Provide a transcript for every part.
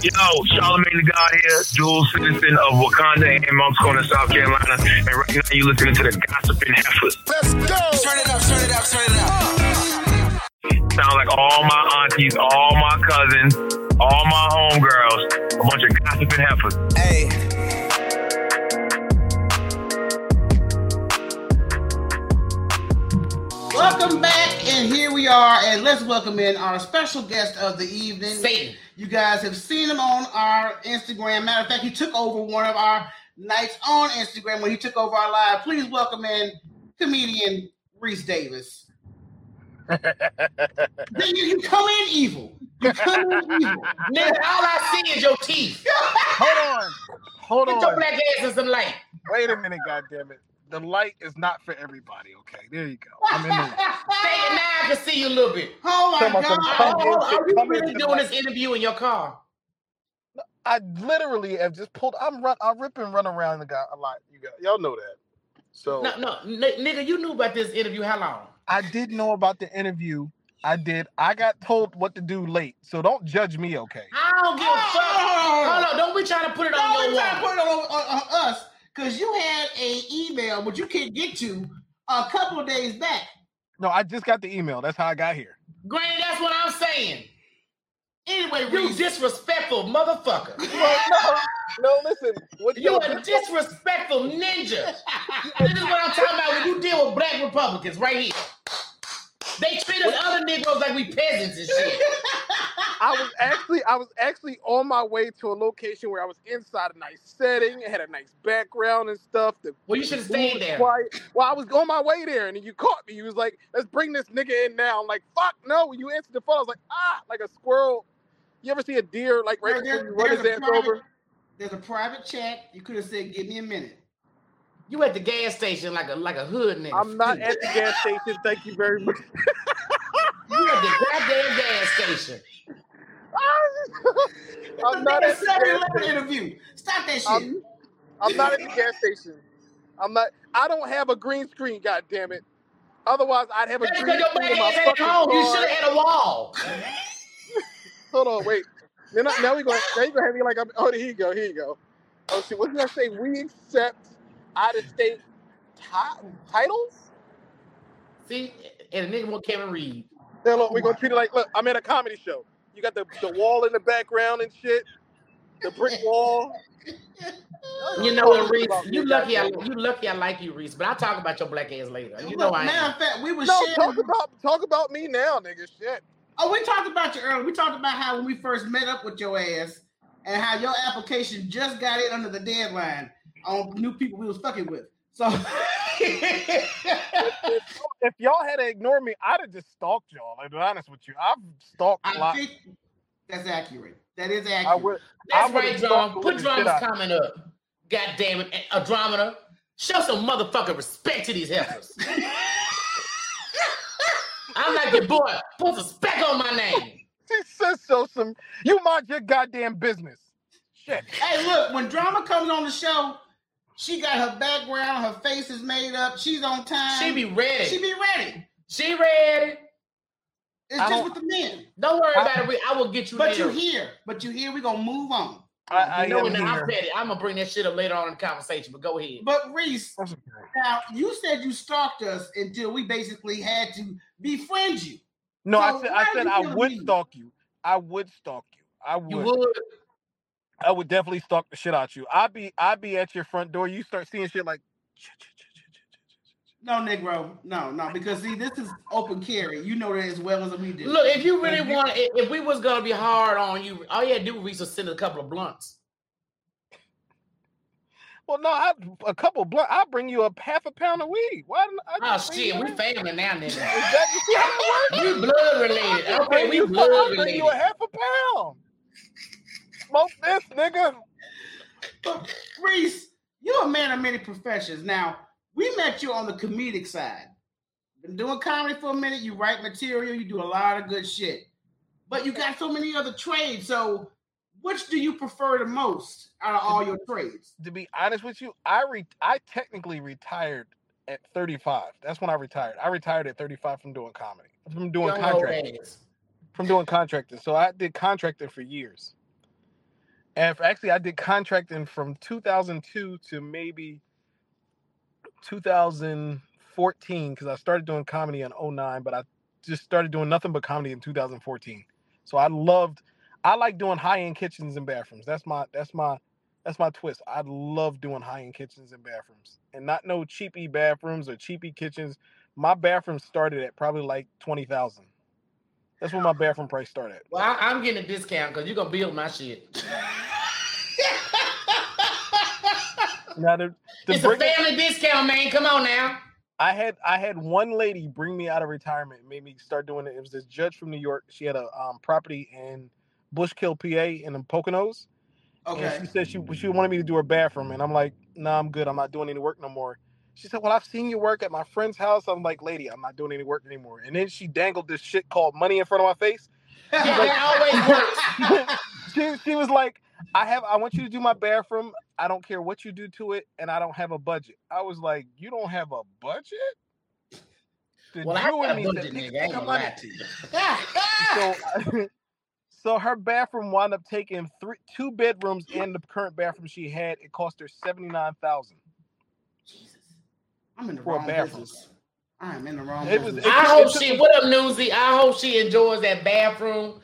Yo, Charlamagne the God here, dual citizen of Wakanda and Moncks Corner, South Carolina. And right now you're listening to the Gossiping Heifers. Let's go. Turn it up, turn it up, turn it up. Sound like all my aunties, all my cousins, all my homegirls, a bunch of gossiping heifers. Hey. And here we are, and let's welcome in our special guest of the evening. Satan. You guys have seen him on our Instagram. Matter of fact, he took over one of our nights on Instagram when he took over our live. Please welcome in comedian Reese Davis. then you, you come in evil. You come in evil. Nigga, all I see is your teeth. Hold on. Hold Get your on. black ass in some light. Wait a minute, goddammit. The light is not for everybody, okay? There you go. I'm in the Take it now, I can see you a little bit. Oh my Come God. Oh, are you really doing the this interview in your car? I literally have just pulled I'm run I rip and run around the guy a lot. You got y'all know that. So No, no, n- nigga, you knew about this interview how long? I did know about the interview. I did. I got told what to do late. So don't judge me, okay? I don't give a fuck. Oh. Hold on, don't be trying to put it on No, your we trying to put it on, on, on us because you had a email, but you can't get to a couple of days back. No, I just got the email. That's how I got here. Granny, that's what I'm saying. Anyway, You Reese, disrespectful motherfucker. Well, no, no, listen. What You yo, a disrespectful ninja. this is what I'm talking about when you deal with black Republicans right here. They treat us other Negroes like we peasants and shit. I was actually I was actually on my way to a location where I was inside a nice setting. It had a nice background and stuff. The Well, you should have stayed there. quiet. Well, I was on my way there, and you caught me. You was like, "Let's bring this nigga in now." I'm like, "Fuck no!" When you answered the phone, I was like, "Ah!" Like a squirrel. You ever see a deer like right There- before you run there's his a ass private- over? there's a private chat. You could have said, "Give me a minute." You at the gas station like a like a hood nigga. I'm not at the gas station. Thank you very much. You at the goddamn gas station. I'm not at the gas station. interview. Stop that shit. I'm, I'm not at the gas station. I'm not. I don't have a green screen. God damn it. Otherwise, I'd have a green screen in my fucking home. You should have had a wall. Hold on, wait. Then I, now we going now you gonna have me like I'm. Oh, here you go. Here you go. Oh shit. What did I say? We accept out of state ti- titles. See, and the nigga want Kevin Reed. Then look, we're gonna treat it like look. I'm at a comedy show. You got the the wall in the background and shit. The brick wall. You know what, Reese? You me, lucky. I, you lucky. I like you, Reese. But I'll talk about your black ass later. You know Look, I matter of fact, we were No, sharing. talk about talk about me now, nigga. Shit. Oh, we talked about you earlier. We talked about how when we first met up with your ass and how your application just got in under the deadline on new people we was fucking with. So If, if y'all had ignored me, I'd have just stalked y'all. I'll be honest with you. I've stalked a I lot. think that's accurate. That is I accurate. would. That's I right, John. Put living shit Drama's comment up. God damn it, a drama. Show some motherfucking respect to these heifers. I'm like your boy. Put some respect on my name. She says so. Some you mind your goddamn business. Shit. Hey, look, when drama comes on the show, she got her background, her face is made up, she's on time. She be ready. she be ready. She ready. It's I just with the men. Don't worry I- about it. Reese. I will get you But you there. here. But you here, we gonna move on. I, I You know, am and I'm here. petty. I'm gonna bring that shit up later on in the conversation. But go ahead. But Reese, okay. now you said you stalked us until we basically had to befriend you. No, So I said I said I would me? stalk you. I would stalk you. I would. You would. I would definitely stalk the shit out you. I'd be I'd be at your front door. You start seeing shit like No, Negro. No, no, because see, this is open carry. You know that as well as we do. Look, if you really If you- want, if if we was gonna be hard on you, all you had to do was just send a couple of blunts. Well, no, I a couple blunt. I'll bring you a half a pound of weed. Why? didn't I Oh shit, we that? family now, nigga. Is that you see how that works? We blood related. Okay, we you, blood I'll bring you a half a pound. Smoke this, nigga. But Reese, you're a man of many professions. Now, we met you on the comedic side. Been doing comedy for a minute. You write material. You do a lot of good shit. But you got so many other trades. So, which do you prefer the most out of all your trades? To be honest with you, I re- I technically retired at 35. That's when I retired. I retired at 35 from doing comedy. From doing Young contracting. From doing contracting. So I did contracting for years. And actually, I did contracting from 2002 to maybe 2014 because I started doing comedy in 09, but I just started doing nothing but comedy in 2014. So I loved, I like doing high end kitchens and bathrooms. That's my, that's my, that's my twist. I love doing high end kitchens and bathrooms, and not no cheapy bathrooms or cheapy kitchens. My bathroom started at probably like twenty thousand. That's what my bathroom price started. Well, I, I'm getting a discount because you're gonna build my shit. Now the, the it's a family discount, man. Come on now. I had I had one lady bring me out of retirement, made me start doing it. It was this judge from New York. She had a um, property in Bushkill, PA, in the Poconos. Okay. And she said she she wanted me to do her bathroom, and I'm like, nah, I'm good. I'm not doing any work no more. She said, well, I've seen you work at my friend's house. I'm like, lady, I'm not doing any work anymore. And then she dangled this shit called money in front of my face. Yeah, that always works. she she was like, I have I want you to do my bathroom. I don't care what you do to it, and I don't have a budget. I was like, you don't have a budget? The well, I got a budget, nigga. I ain't gonna on." lie to you. so so her bathroom wound up taking three two bedrooms and the current bathroom she had. It cost her seventy nine thousand. Jesus. I'm in the wrong bathroom. business. I am in the wrong It was- it- I hope she. What up, Newsy? I hope she enjoys that bathroom.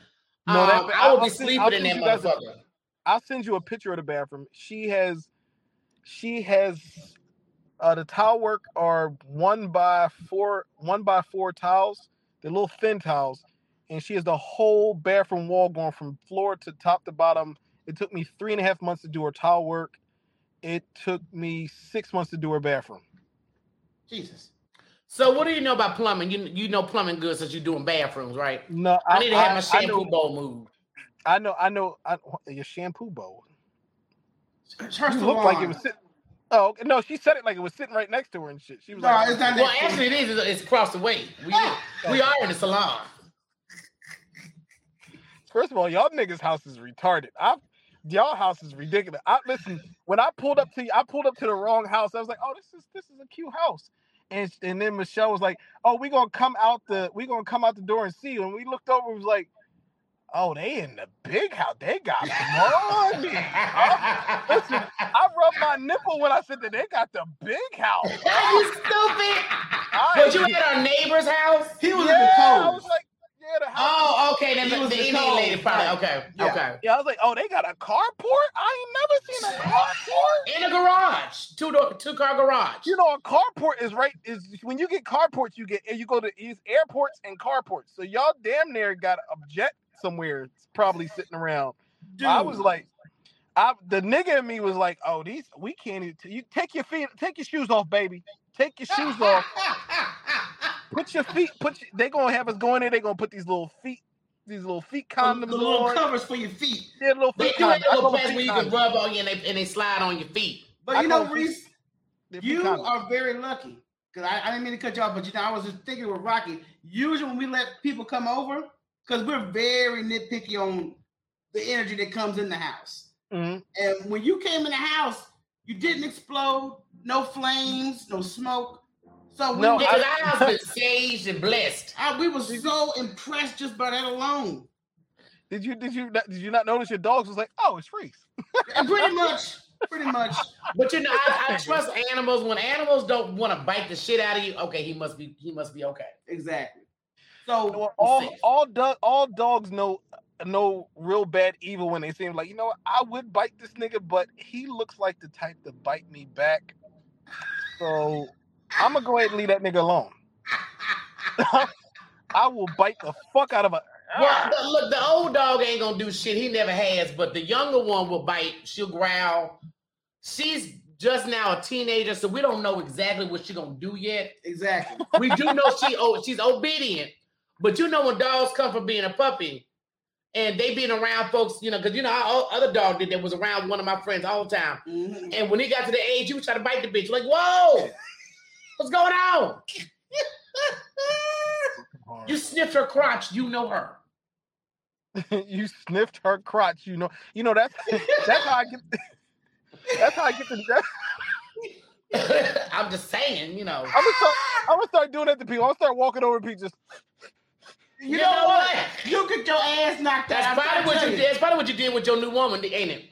No, Um, that- I will I'll be sleeping in that you motherfucker. I'll send you a picture of the bathroom. She has she has uh the towel work are one by four one by four tiles, the little thin tiles, and she has the whole bathroom wall going from floor to top to bottom. It took me three and a half months to do her towel work. It took me six months to do her bathroom. Jesus. So, what do you know about plumbing? You you know plumbing good since you're doing bathrooms, right? No, I, need to have my I shampoo know, bowl moved. I know, I know. I, your shampoo bowl. It's her You looked like it was sitting. Oh okay. no, she said it like it was sitting right next to her and shit. She was No, like, it's not Well, next to actually, it is. It's across the way. We ah! we are in the salon. First of all, y'all niggas' house is retarded. I, y'all house is ridiculous. I listen when I pulled up to you, I pulled up to the wrong house. I was like, oh, this is this is a cute house. And and then Michelle was like, oh, we gonna come out the we gonna come out the door and see you. And we looked over, it was like, oh, they in the big house. They got money. I, listen, I rubbed my nipple when I said that they got the big house. Are you stupid? I- But you at our neighbor's house? He was yeah, in the I cold. was like, yeah, the house. Oh, okay. Then He the, was the the Indian lady probably. Okay, Yeah. okay. yeah, I was like, oh, they got a carport. I ain't never seen a carport. In a garage, two door, two car garage. You know, a carport is right. Is when you get carports, you get you go to these airports and carports. So y'all damn near got a jet somewhere, it's probably sitting around. I was like, I the nigga in me was like, oh, these we can't even. You take your feet, take your shoes off, baby. Take your shoes off. Put your feet. Put your, they gonna have us going in there. They gonna put these little feet, these little feet condoms the little on. covers for your feet. Yeah, little They feet have condoms. Little pads where you can rub on you and they, and they slide on your feet. But I you know, Reese, you condoms. are very lucky. Because I, I didn't mean to cut you off, but you know, I was just thinking with Rocky. Usually when we let people come over, because we're very nitpicky on the energy that comes in the house. Mhm. And when you came in the house, you didn't explode, no flames, no smoke. So we, No, were- Because our house been saged and blessed. I- we were so impressed just by that alone. Did you did you not, did you not notice your dogs was like, oh, it's Reese. And pretty much, pretty much. But you know, I, I trust animals. When animals don't want to bite the shit out of you, okay, he must be he must be okay. Exactly. So Well, all all dog all dogs know know real bad evil when they see him. Like you know, what? I would bite this nigga, but he looks like the type to bite me back. So I'm gonna go ahead and leave that nigga alone. I will bite the fuck out of a. Well, the, look, the old dog ain't gonna do shit. He never has. But the younger one will bite. She'll growl. She's just now a teenager, so we don't know exactly what she's gonna do yet. exactly. We do know she oh she's obedient, but you know when dogs come from being a puppy, and they been around folks, you know, because you know our other dog did that was around one of my friends all the time, Mhm. and when he got to the age, you was trying to bite the bitch, like whoa, what's going on? You sniffed her crotch, you know her. you sniffed her crotch. You know, you know that's that's how I get. That's how I get the. I'm just saying, you know. I'm gonna start. I'm gonna start doing that to people. I'll start walking over to people. Just You, You know, know what? what? You get your ass knocked That's out. I'm probably trying what to you tell did. That's probably what you did with your new woman, ain't it?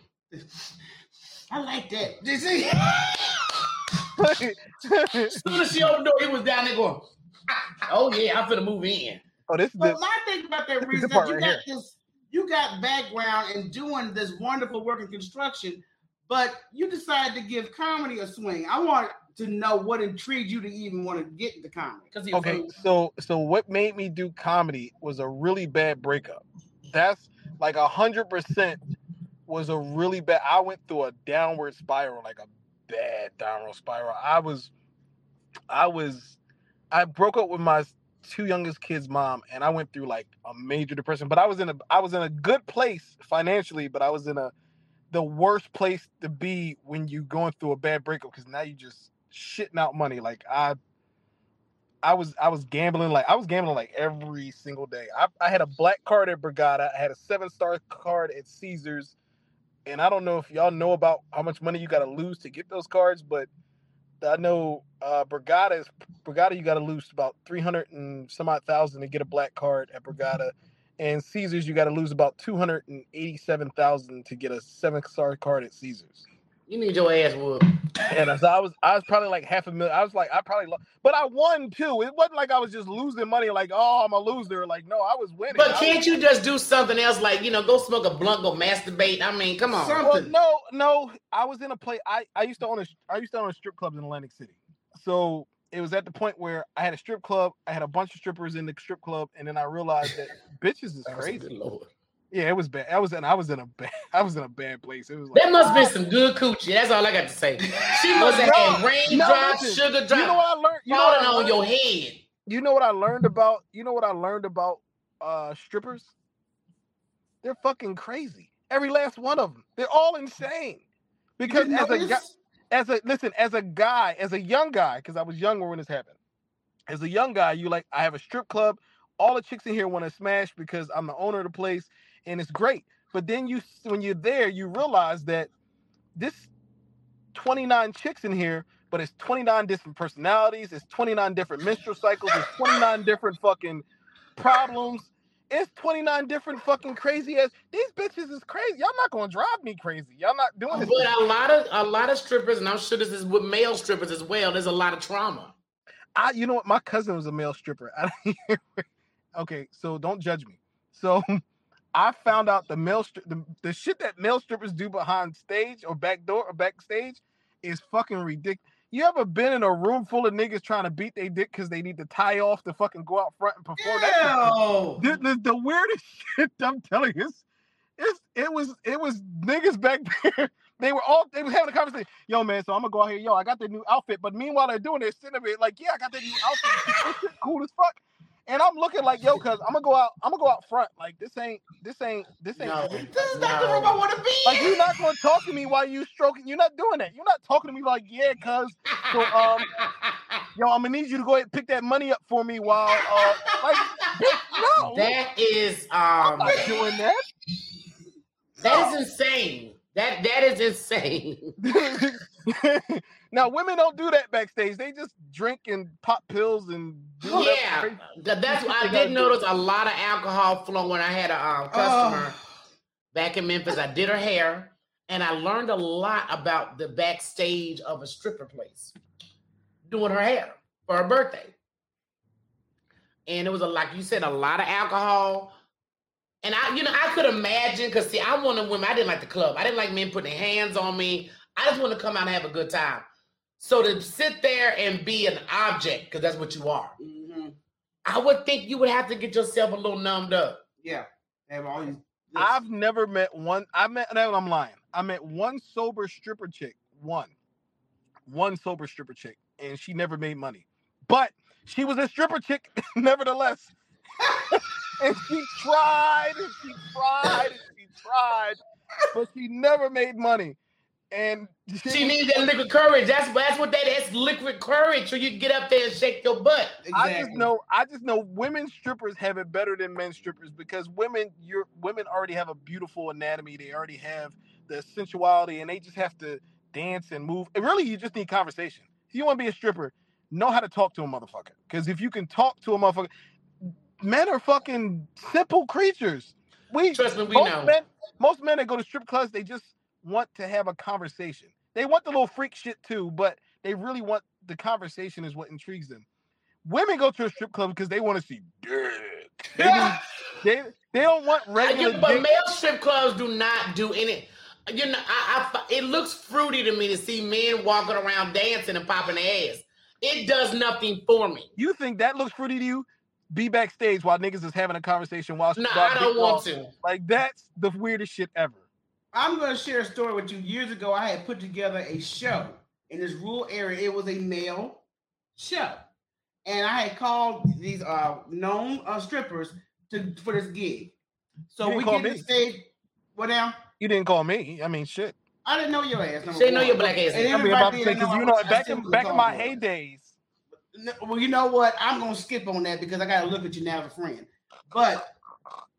I like that. You see? As soon as she opened the door, he was down there going, ah, "Oh yeah, I'm finna move in." oh, this is But the, my thing about that reason that you right got this, you got background in doing this wonderful work in construction, but you decided to give comedy a swing. I want to know what intrigued you to even want to get into comedy. Because he okay. So so what made me do comedy was a really bad breakup. That's like a hundred percent was a really bad. I went through a downward spiral, like a bad downward spiral. I was, I was, I broke up with my two youngest kids' mom, and I went through like a major depression. But I was in a, I was in a good place financially, but I was in a, the worst place to be when you going through a bad breakup because now you just shitting out money. Like I, I was, I was gambling like I was gambling like every single day. I, I had a black card at Borgata. I had a seven star card at Caesars and I don't know if y'all know about how much money you got to lose to get those cards, but I know uh, Borgata is Borgata. You got to lose about three hundred and some odd thousand to get a black card at Borgata, and Caesars you got to lose about two hundred and eighty-seven thousand to get a seven-star card at Caesars. You need your ass whooped. And so I was, I was probably like half a million. I was like, I probably, lo- but I won too. It wasn't like I was just losing money. Like, oh, I'm a loser. Like, no, I was winning. But can't you just do something else, like you know, go smoke a blunt, go masturbate? I mean, come on. Some- Well, something. no, no. I was in a play. I, I used to own a I used to own a strip club in Atlantic City. So it was at the point where I had a strip club. I had a bunch of strippers in the strip club, and then I realized that bitches is crazy. Lord. Yeah, it was bad. I was in I was in a bad I was in a bad place. It was like That must have been some good coochie. That's all I got to say. She must have No, had raindrops, listen, sugar you drops know what I learned. You know what I on learned? your head. You know what I learned about you know what I learned about uh strippers? They're fucking crazy. Every last one of them. They're all insane. Because You as a guy, as a listen, as a guy, as a young guy, because I was younger when this happened. As a young guy, you like I have a strip club. All the chicks in here want to smash because I'm the owner of the place, and it's great. But then you, when you're there, you realize that this 29 chicks in here, but it's 29 different personalities. It's 29 different menstrual cycles. It's 29 different fucking problems. It's 29 different fucking crazy ass. These bitches is crazy. Y'all not gonna drive me crazy. Y'all not doing this. But a lot of a lot of strippers, and I'm sure this is with male strippers as well. There's a lot of trauma. I, you know what? My cousin was a male stripper. I don't hear- okay, so don't judge me. So I found out the male stri- the, the shit that male strippers do behind stage or back door or backstage is fucking ridiculous. You ever been in a room full of niggas trying to beat their dick because they need to tie off to fucking go out front and perform? That the, the, the weirdest shit I'm telling you, it's, it's it was it was niggas back there. They were all they was having a conversation. Yo, man, so I'm gonna go out here. Yo, I got the new outfit. But meanwhile, they're doing sitting there like, yeah, I got the new outfit. This shit cool as fuck. And I'm looking like, yo, cuz I'm gonna go out. I'm gonna go out front. Like this ain't this ain't this ain't. No. This is not the room I want to be Like you're not gonna talk to me while you stroking. You're not doing that. You're not talking to me like, yeah, cuz So, um, yo, I'm gonna need you to go ahead and pick that money up for me while uh like no. that is I'm um not doing that. that is insane. That that is insane. now women don't do that backstage. They just drink and pop pills and do whatever Yeah, that's what I did notice a lot of alcohol flowing when I had a um, customer Oh. back in Memphis. I did her hair, and I learned a lot about the backstage of a stripper place, doing her hair for her birthday. And it was a like you said, a lot of alcohol. And I, you know, I could imagine because see, I'm one wanted women. I didn't like the club. I didn't like men putting their hands on me. I just want to come out and have a good time. So to sit there and be an object, because that's what you are. Mhm. I would think you would have to get yourself a little numbed up. Yeah. They all these. I've never met one. I met. No, I'm lying. I met one sober stripper chick. One, one sober stripper chick, and she never made money. But she was a stripper chick, nevertheless. and she tried, and she tried, and she tried, but she never made money. And She needs that liquid courage. That's that's what that is. Liquid courage, so you can get up there and shake your butt. I just know I just know women strippers have it better than men strippers because women you're women already have a beautiful anatomy. They already have the sensuality and they just have to dance and move. And really you just need conversation. If you want to be a stripper, know how to talk to a motherfucker. Because if you can talk to a motherfucker, men are fucking simple creatures. We Trust me, we most know. men most men that go to strip clubs, they just want to have a conversation. They want the little freak shit too, but they really want the conversation is what intrigues them. Women go to a strip club because they want to see dick. They, need- they, they don't want regular but dick. male strip clubs do not do any. You know, I, I, it looks fruity to me to see men walking around dancing and popping their ass. It does nothing for me. You think that looks fruity to you? Be backstage while niggas is having a conversation while No, while I don't want to. Like that's the weirdest shit ever. I'm going to share a story with you. Years ago, I had put together a show in this rural area. It was a male show, and I had called these uh, known uh, strippers to for this gig. So You we didn't call get to me. stage. What now? You didn't call me. I mean, shit. I didn't know your ass. number They know one. your black ass. I mean, about to say because know you know I back in back in my called for heydays. Well, you know what? I'm gonna skip on that because I gotta look at you now as a friend. But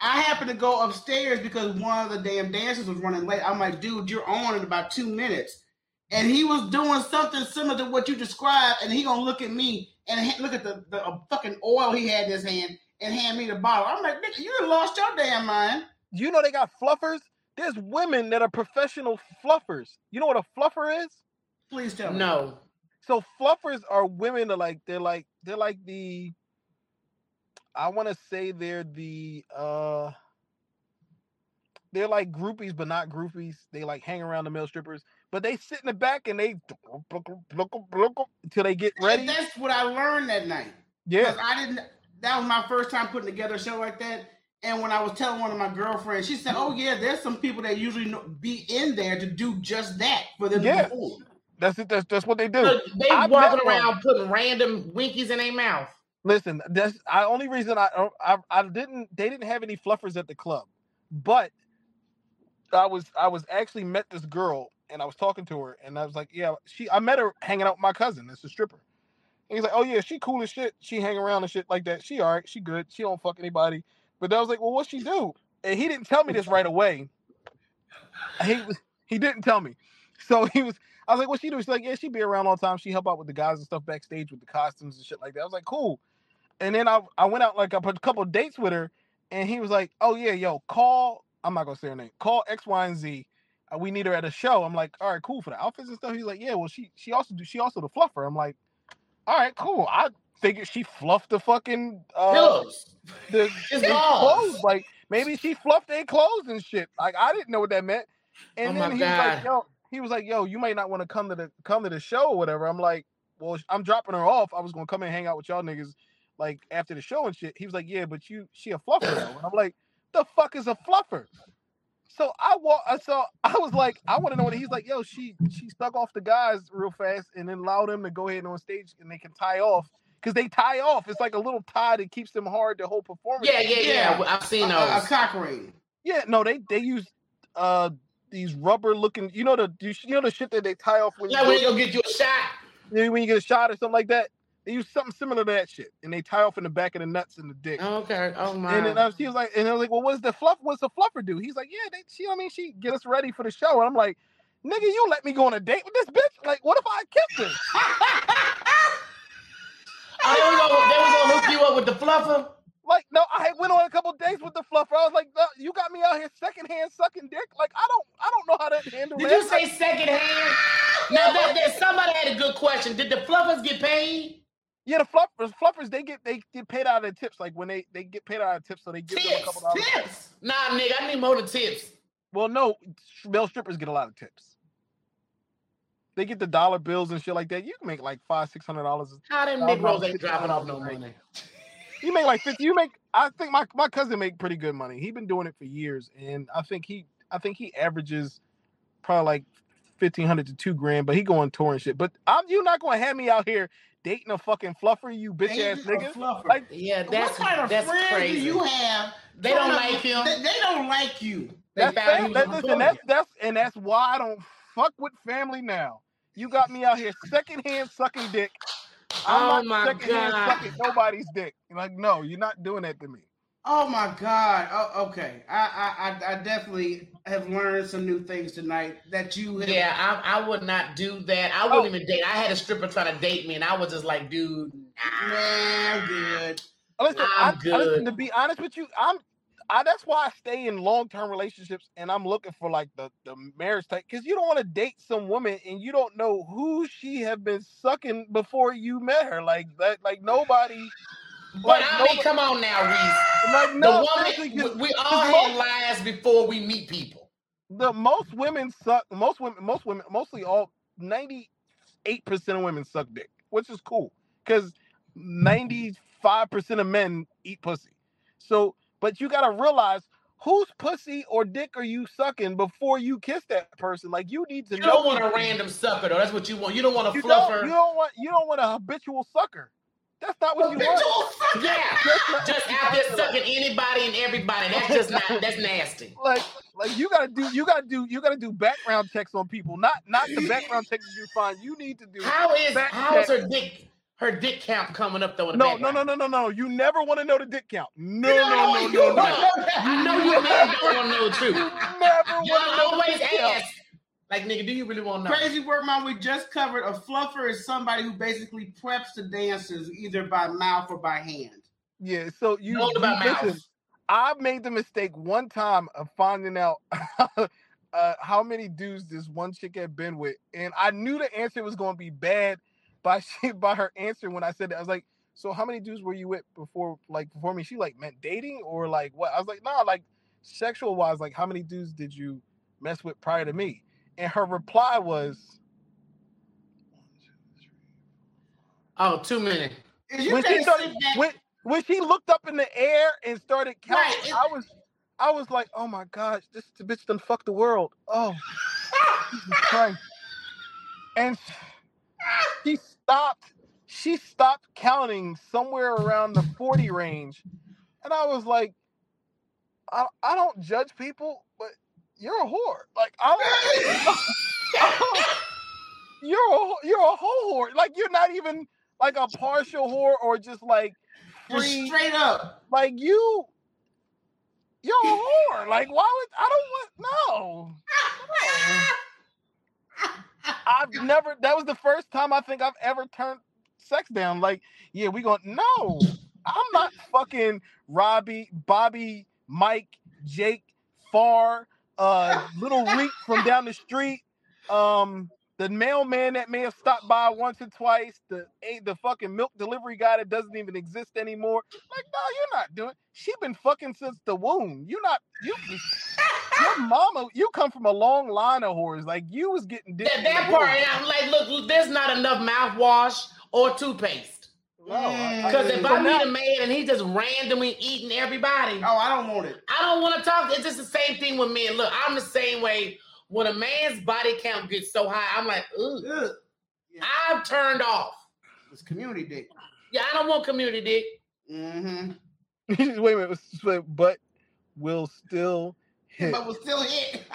I happened to go upstairs because one of the damn dancers was running late. I'm like, dude, you're on in about two minutes. And he was doing something similar to what you described, and he gonna look at me and ha- look at the, the uh, fucking oil he had in his hand and hand me the bottle. I'm like, nigga, you lost your damn mind. You know they got fluffers. There's women that are professional fluffers. You know what a fluffer is? Please tell me. No. So fluffers are women that like they're like they're like the I want to say they're the uh they're like groupies but not groupies. They like hang around the male strippers, but they sit in the back and they until they get And ready. that's what I learned that night. Yeah. I didn't. That was my first time putting together a show like that. And when I was telling one of my girlfriends, she said, "Oh yeah, there's some people that usually be in there to do just that for them Yeah. to perform." That's it. That's that's what they do. So they walking met one. around putting random winkies in their mouth. Listen, that's the only reason I, oh, I I didn't they didn't have any fluffers at the club, but I was I was actually met this girl and I was talking to her and I was like, yeah, she I met her hanging out with my cousin. It's a stripper. And he's like, oh yeah, she cool as shit. She hang around and shit like that. She all right. She good. She don't fuck anybody. But I was like, well, what she do? And he didn't tell me this right away. He was he didn't tell me. So he was I was like, what she do? She's like, yeah, she be around all the time. She help out with the guys and stuff backstage with the costumes and shit like that. I was like, cool. And then I I went out like a couple dates with her, and he was like, oh yeah, yo, call. I'm not gonna say her name. Call X, Y, and Z. Uh, we need her at a show. I'm like, all right, cool for the outfits and stuff. He's like, yeah, well, she she also do she also the fluffer. I'm like, all right, cool. I figured she fluffed the fucking uh, Pillows. the, the clothes. Like maybe she fluffed their clothes and shit. Like I didn't know what that meant. And Oh then he was like, yo, he was like, yo, you might not want to come to the come to the show or whatever. I'm like, well, I'm dropping her off. I was gonna come and hang out with y'all niggas like after the show and shit. He was like, yeah, but you she a fluffer though. And I'm like, the fuck is a fluffer? So I walk. So I was like, I want to know what he's like. Yo, she she stuck off the guys real fast and then allowed them to go ahead and on stage and they can tie off because they tie off. It's like a little tie that keeps them hard the whole performance. Yeah, yeah, yeah. Yeah. I've seen A, those. a, a cock ring. Yeah, no, they they use uh these rubber looking. You know the you, you know the shit that they tie off when you, like when go- they go get you a shot. you know, when you get a shot or something like that. They use something similar to that shit, and they tie off in the back of the nuts and the dick. Okay. Oh my. And then uh, she was like, and I was like, well, what's the fluff? What's the fluffer do? He's like, yeah, they, she, I mean, she get us ready for the show. And I'm like, nigga, you let me go on a date with this bitch? Like, what if I kissed her? oh, they was, gonna, they was gonna hook you up with the fluffer. Like, no, I went on a couple dates with the fluffer. I was like, no, you got me out here secondhand sucking dick. Like, I don't, I don't know how to handle it. Did that. you say second hand? Now that, that somebody had a good question. Did the fluffers get paid? Yeah, the fluffers, fluffers, they get they get paid out of their tips. Like when they they get paid out of tips, so they give them a Tips, couple dollars. Tips. Nah, nigga, I need more than tips. Well, no, male strippers get a lot of tips. They get the dollar bills and shit like that. You can make like five, six hundred dollars. How them Negroes ain't dropping off no money? You make like fifty. You make. I think my my cousin make pretty good money. He been doing it for years, and I think he I think he averages probably like fifteen hundred to two grand. But he go on tour and shit. But I'm you not gonna have me out here dating a fucking fluffer, you bitch ass nigga. fluffer. Like Yeah, that's what kind of that's friends crazy. do you have? They don't They- like him. They, they don't like you. They That's found he that, listen, tour. that's that's and that's why I don't fuck with family now. You got me out here secondhand sucking dick. I'm Oh not my secondhand God. sucking nobody's dick. Like, no, you're not doing that to me. Oh my God. Oh, okay. I, I I I definitely have learned some new things tonight that you have. Yeah, I, I would not do that. I Oh. wouldn't even date. I had a stripper trying to date me, and I was just like, dude, nah. I'm good. Listen, I'm I, I- listen, good. to be honest with you, I'm I that's why I stay in long term relationships and I'm looking for like the the marriage type because you don't want to date some woman and you don't know who she have been sucking before you met her. Like that, like nobody. But Like, I mean, nobody- come on now, Reese. Like The no, seriously, woman, we, we all have lies before we meet people. the most women suck. Most women, most women, mostly all ninety eight percent of women suck dick, which is cool because ninety five percent of men eat pussy. So, but you gotta realize whose pussy or dick are you sucking before you kiss that person. Like you need to You know. don't want a random sucker though. That's what you want. You don't want a You don't, you don't want. You don't want a habitual sucker. That's not what you want. Yeah, That's not just out there want. sucking anybody and everybody. That's just not. That's nasty. like like you gotta do you gotta do you gotta do background checks on people not not the background checks you find you need to do How is Back how is her dick her dick count coming up though? In the no no no no no no you never want to know the dick count no You no know, no you no no know. I know you men don't want to know the you truth. never want to Y'all know the always dick count ask, like, nigga, do you really want to know? Crazy work, man. We just covered a fluffer is somebody who basically preps the dancers either by mouth or by hand. yeah so you, Know you about listen mouth. I made the mistake one time of finding out uh, how many dudes this one chick had been with, and I knew the answer was going to be bad by she by her answer when I said it. I was like, "So how many dudes were you with before, like before me?" She like meant dating or like what? I was like, "Nah, like sexual wise, like how many dudes did you mess with prior to me?" And her reply was, Oh, too many. When she started, when, when she looked up in the air and started counting, Right, I was I was like, oh my gosh, this the bitch done fucked the world. Oh Christ. And she stopped, she stopped counting somewhere around the 40 range. And I was like, I, I don't judge people, but you're a whore. Like I don't, I don't- you're a you're a whole whore. Like you're not even like a partial whore or just like free. straight up. Like you, you're a whore. Like why would I don't want no. no. I've never. That was the first time I think I've ever turned sex down. Like yeah, we going no. I'm not fucking Robbie, Bobby, Mike, Jake, Far, uh, little Reek from down the street. Um, the mailman that may have stopped by once or twice, the the fucking milk delivery guy that doesn't even exist anymore. Like, no, you're not doing. She been fucking since the womb. You not you. Your mama, you come from a long line of whores. Like you was getting dick That, that part, and I'm like, look, there's not enough mouthwash or toothpaste. No, I- I- Because if I now- meet a man and he's just randomly eating everybody, Oh, I don't want it. I don't want to talk. It's just the same thing with men. Look, I'm the same way. When a man's body count gets so high, I'm like, ugh, Ugh. I'm turned off. It's community dick. Yeah, I don't want community dick. Mm-hmm. wait a minute, wait, but will still hit. But we're still hit.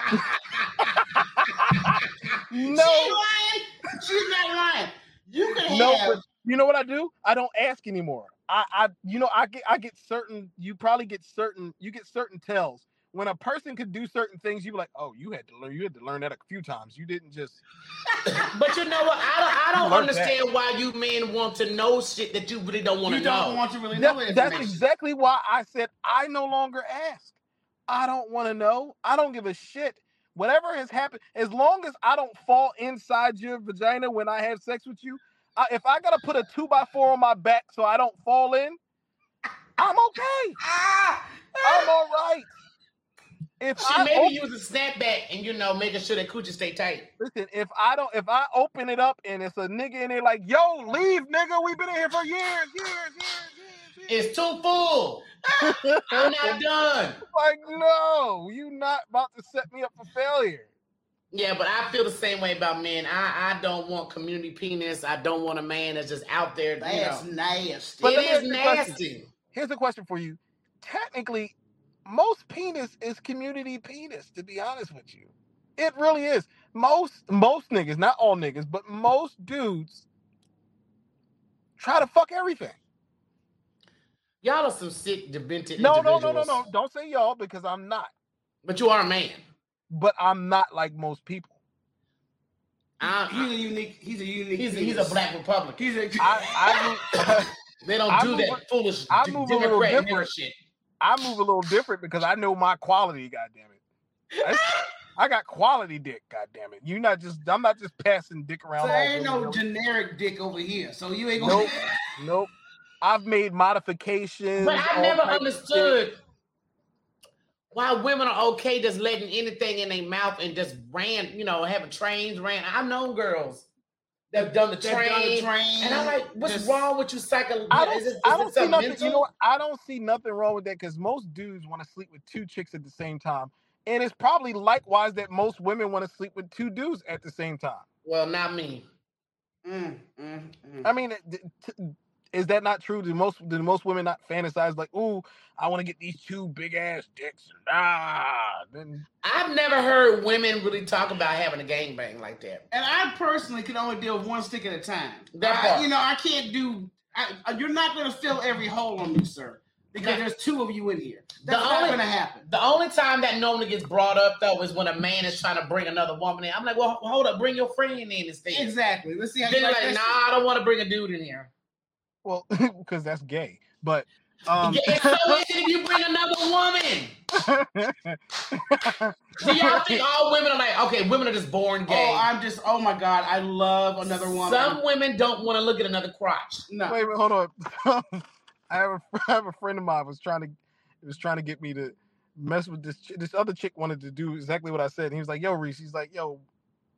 No, She lying. She's not lying. You can no, have. but you know what I do? I don't ask anymore. I, I, you know, I get, I get certain. You probably get certain. You get certain tells when a person could do certain things. You be like, oh, you had to learn. You had to learn that a few times. You didn't just. But you know what? I don't, I don't Learn that. understand why you men want to know shit that you really don't want to know. you to don't know. want to really know That- that's exactly why I said I no longer ask. I don't want to know. I don't give a shit. Whatever has happened, as long as I don't fall inside your vagina when I have sex with you, I, if I gotta put a two by four on my back so I don't fall in, I'm okay. Ah! I'm all right. If She I maybe open, use a snapback and you know making sure that coochie stay tight. listen, if I don't, if I open it up and it's a nigga in there like, yo, leave, nigga, we've been in here for years, years, years, years, years. It's too full. I'm not done. like, no, you not about to set me up for failure. Yeah, but I feel the same way about men. I, I don't want community penis. I don't want a man that's just out there. That's know, nasty. But it let me is ask you a question. nasty. Here's a question for you. Technically, most penis is community penis, to be honest with you. It really is. Most most niggas, not all niggas, but most dudes try to fuck everything. Y'all are some sick, demented No, no, no, no, no. Don't say y'all because I'm not. But you are a man. But I'm not like most people. I, he's a unique. He's a unique. he's, a, he's a black Republican. He's a. I, I move, They don't I do move that foolish I d- move a little different. shit. I move a little different because I know my quality. God damn it. I, I got quality dick. God damn it. You're not just. I'm not just passing dick around. So there ain't no willy-nilly. generic dick over here. So you ain't gonna. Nope. Nope. I've made modifications. But I all never types of shit. understood why women are okay just letting anything in their mouth and just ran, you know, having trains ran. I've known girls that've done the They've done the train. train, And I'm like, what's just- wrong with you psycho? I don't, is it, is I don't see nothing. mental? You know what? I don't see nothing wrong with that because most dudes want to sleep with two chicks at the same time, and it's probably likewise that most women want to sleep with two dudes at the same time. Well, not me. Mm, mm, mm. I mean, it- t- is that not true? Do most do most women not fantasize like, "Ooh, I want to get these two big ass dicks"? Ah, then I've never heard women really talk about having a gangbang like that. And I personally can only deal with one stick at a time. I- you know, I can't do. I, I- you're not going to fill every hole on me, sir, because Yeah. there's two of you in here. The That's not going to happen. The only time that normally gets brought up though is when a man is trying to bring another woman in. I'm like, well, hold up, bring your friend in instead. Exactly. Let's see how Then you they're like like, nah, I don't want to bring a dude in here. Well, because that's gay. But um, Yeah, and so is if you bring another woman. Do y'all think all women are like, okay, women are just born gay? Oh, I'm just. Oh my God, I love another woman. Some women don't want to look at another crotch. no. Wait, wait, hold on. I have a I have a friend of mine was trying to was trying to get me to mess with this chi- this other chick wanted to do exactly what I said. And he was like, "Yo, Reese," he's like, "Yo,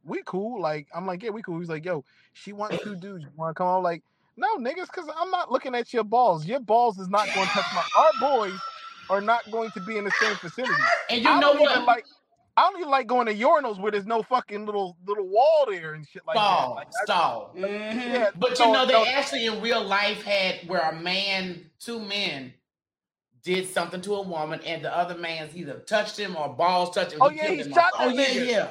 we cool." Like I'm like, "Yeah, we cool." He's like, "Yo, she wants two dudes. You want to come on?" Like, no, niggas, because I'm not looking at your balls. Your balls is not going to touch my. Our boys are not going to be in the same facility. And you I know even what? like. I don't even like going to urinals where there's no fucking little little wall there and shit like that. stall, Like, I- stall. Mhm. yeah, But no, you know, they no, actually in real life had where a man, two men, did something to a woman, and the other man's either touched him or balls touched him. Oh, He yeah, killed he him shot Oh motherfucker. that yeah, yeah.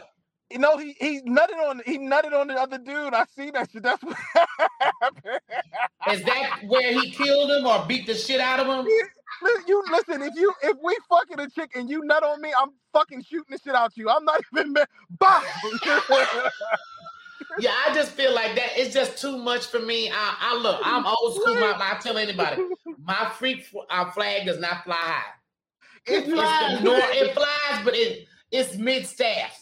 You know, he he nutted on he nutted on the other dude. I see that shit. That's what happened. Is that where he killed him or beat the shit out of him? You listen. If you if we fucking a chick and you nut on me, I'm fucking shooting the shit out of you. I'm not even. ma- Bah! Yeah, I just feel like that. It's just too much for me. I, I look, I'm old school. My, I tell anybody, my freak uh, flag does not fly high. It flies. nor- it flies, but it it's mid staff.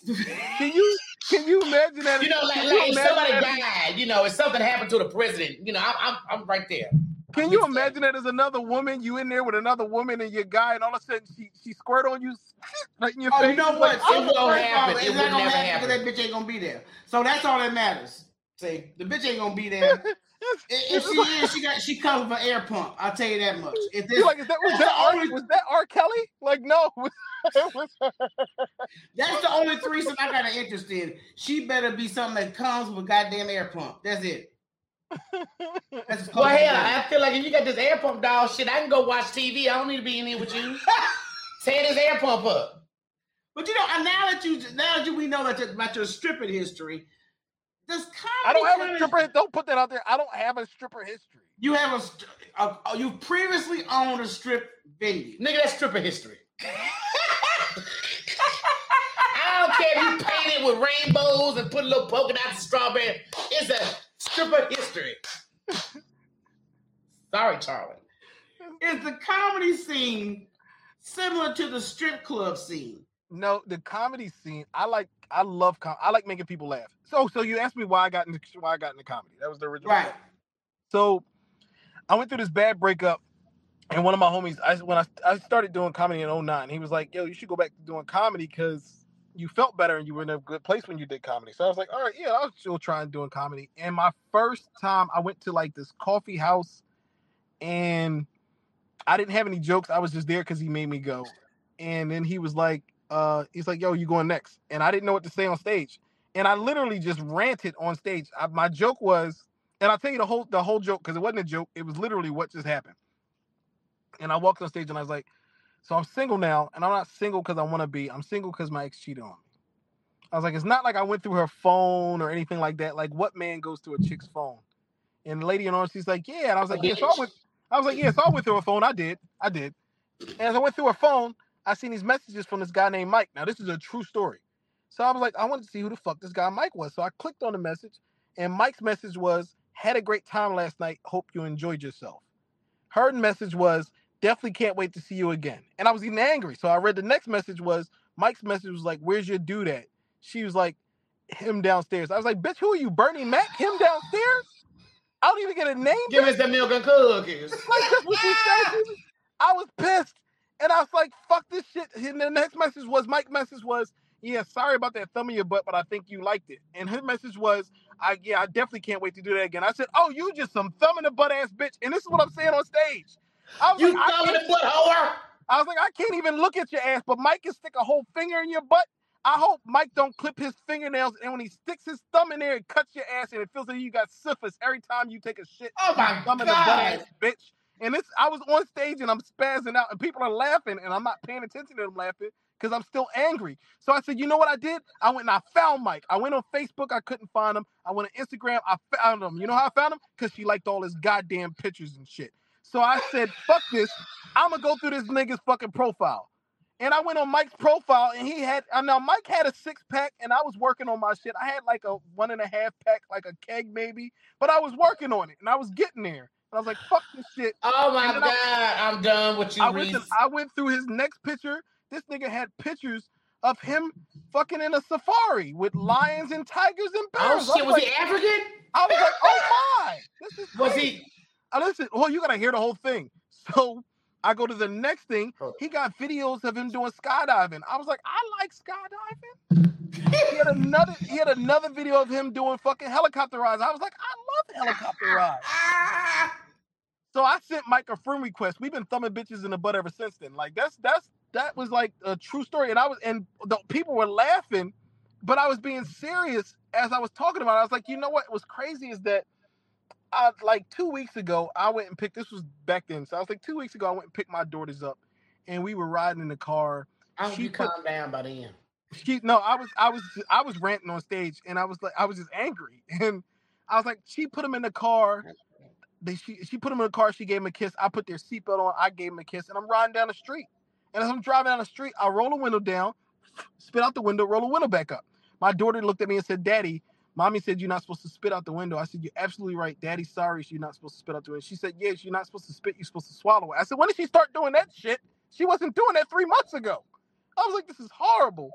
can you can you imagine that? You know, like, can like if somebody that- died, you know, if something happened to the president, you know, I'm I'm, I'm right there. Can you imagine that as another woman? You in there with another woman and your guy, and all of a sudden she she squirt on you, like in your Oh, face. you know what? like, So It won't first of happen. It's It not gonna never happen because that bitch ain't gonna be there. So that's all that matters. See, the bitch ain't gonna be there. it's- If if she is, she got she comes with an air pump. I'll tell you that much. If this, like, is that was that R, only- was that R. Kelly? Like, no, it was. that's the only threesome I got an interest in. She better be something that comes with a goddamn air pump. That's it. That's as close Well, hell, I I feel like if you got this air pump dog shit, I can go watch TV. I don't need to be in here with you. Tear this air pump up. But you know, now that you now that you, we know that your- about your stripping history, does comedy I don't have a kinda- stripper. Don't put that out there. I don't have a stripper history. You have a, st- a, a you previously owned a strip venue. Nigga, that's stripper history. I don't care if you paint it with rainbows and put a little polka dots and strawberry. It's a stripper history. Sorry, Charlie. Is the comedy scene similar to the strip club scene? No, the comedy scene. I like. I love. Com- I like making people laugh. So, so you asked me why I got into why I got into comedy. That was the original. Right. So, I went through this bad breakup, and one of my homies, I when I I started doing comedy in 09, he was like, "Yo, you should go back to doing comedy because you felt better and you were in a good place when you did comedy." So I was like, "All right, yeah, I'll still try and doing comedy." And my first time, I went to like this coffee house, and I didn't have any jokes. I was just there because he made me go. And then he was like, uh, he's like, "Yo, you going next?" And I didn't know what to say on stage, and I literally just ranted on stage. I, my joke was, and I'll tell you the whole the whole joke because it wasn't a joke. It was literally what just happened. And I walked on stage and I was like, "So I'm single now, and I'm not single because I want to be. I'm single because my ex cheated on me." I was like, "It's not like I went through her phone or anything like that. Like, what man goes through a chick's phone?" And the lady in orange, she's like, "Yeah," and I was like, "Yeah." So I went. I was like, "Yeah." So I went through her phone. I did. I did. And as I went through her phone, I seen these messages from this guy named Mike. Now this is a true story. So I was like, I wanted to see who the fuck this guy Mike was. So I clicked on the message, and Mike's message was, "Had a great time last night. Hope you enjoyed yourself." Her message was, Definitely can't wait to see you again. And I was even angry. So I read the next message was Mike's message was like, Where's your dude at? She was like, Him downstairs. I was like, Bitch, who are you, Bernie Mac? Him downstairs? I don't even get a name. Give us the milk and cookies. Like that's what she said. I was pissed. And I was like, fuck this shit. And the next message was Mike's message was, Yeah, sorry about that thumb in your butt, but I think you liked it. And his message was, I yeah, I definitely can't wait to do that again. I said, Oh, you just some thumb in the butt ass bitch. And this is what I'm saying on stage. I was You like, I thumb in the butt whore. I was like, I can't even look at your ass, but Mike can stick a whole finger in your butt. I hope Mike don't clip his fingernails, and when he sticks his thumb in there, it cuts your ass, and it feels like you got syphilis every time you take a shit. Oh my thumb in the butt god! ass bitch. And this, I was on stage and I'm spazzing out, and people are laughing, and I'm not paying attention to them laughing because I'm still angry. So I said, you know what I did? I went and I found Mike. I went on Facebook, I couldn't find him. I went on Instagram, I found him. You know how I found him? Because she liked all his goddamn pictures and shit. So I said, fuck this. I'm gonna go through this nigga's fucking profile. And I went on Mike's profile and he had now Mike had a six pack and I was working on my shit. I had like a one and a half pack, like a keg maybe, but I was working on it and I was getting there. And I was like, fuck this shit. Oh my And I- God, I'm done with you, I went, Reese. to, I went through his next picture. This nigga had pictures of him fucking in a safari with lions and tigers and oh bears. I shit, was like, he African? I was like, oh my, this is Was he? I listen. Well, you gotta hear the whole thing. So I go to the next thing. He got videos of him doing skydiving. I was like, I like skydiving. he had another. He had another video of him doing fucking helicopter rides. I was like, I love helicopter rides. So I sent Mike a friend request. We've been thumbing bitches in the butt ever since then. Like that's that's that was like a true story. And I was and the people were laughing, but I was being serious as I was talking about. it. I was like, you know what was crazy is that I like two weeks ago I went and picked. This was back then, so I was like two weeks ago I went and picked my daughters up, and we were riding in the car. I She put- calm down by then. She no, I was I was I was ranting on stage, and I was like I was just angry, and I was like, she put him in the car. They, she she put him in the car. She gave him a kiss. I put their seatbelt on. I gave him a kiss, and I'm riding down the street. And as I'm driving down the street, I roll the window down, spit out the window, roll the window back up. My daughter looked at me and said, "Daddy, mommy said you're not supposed to spit out the window." I said, "You're absolutely right, Daddy. Sorry, you're not supposed to spit out the window." She said, "Yes, you're not supposed to spit. You're supposed to swallow it." I said, "When did she start doing that shit? She wasn't doing that three months ago." I was like, "This is horrible."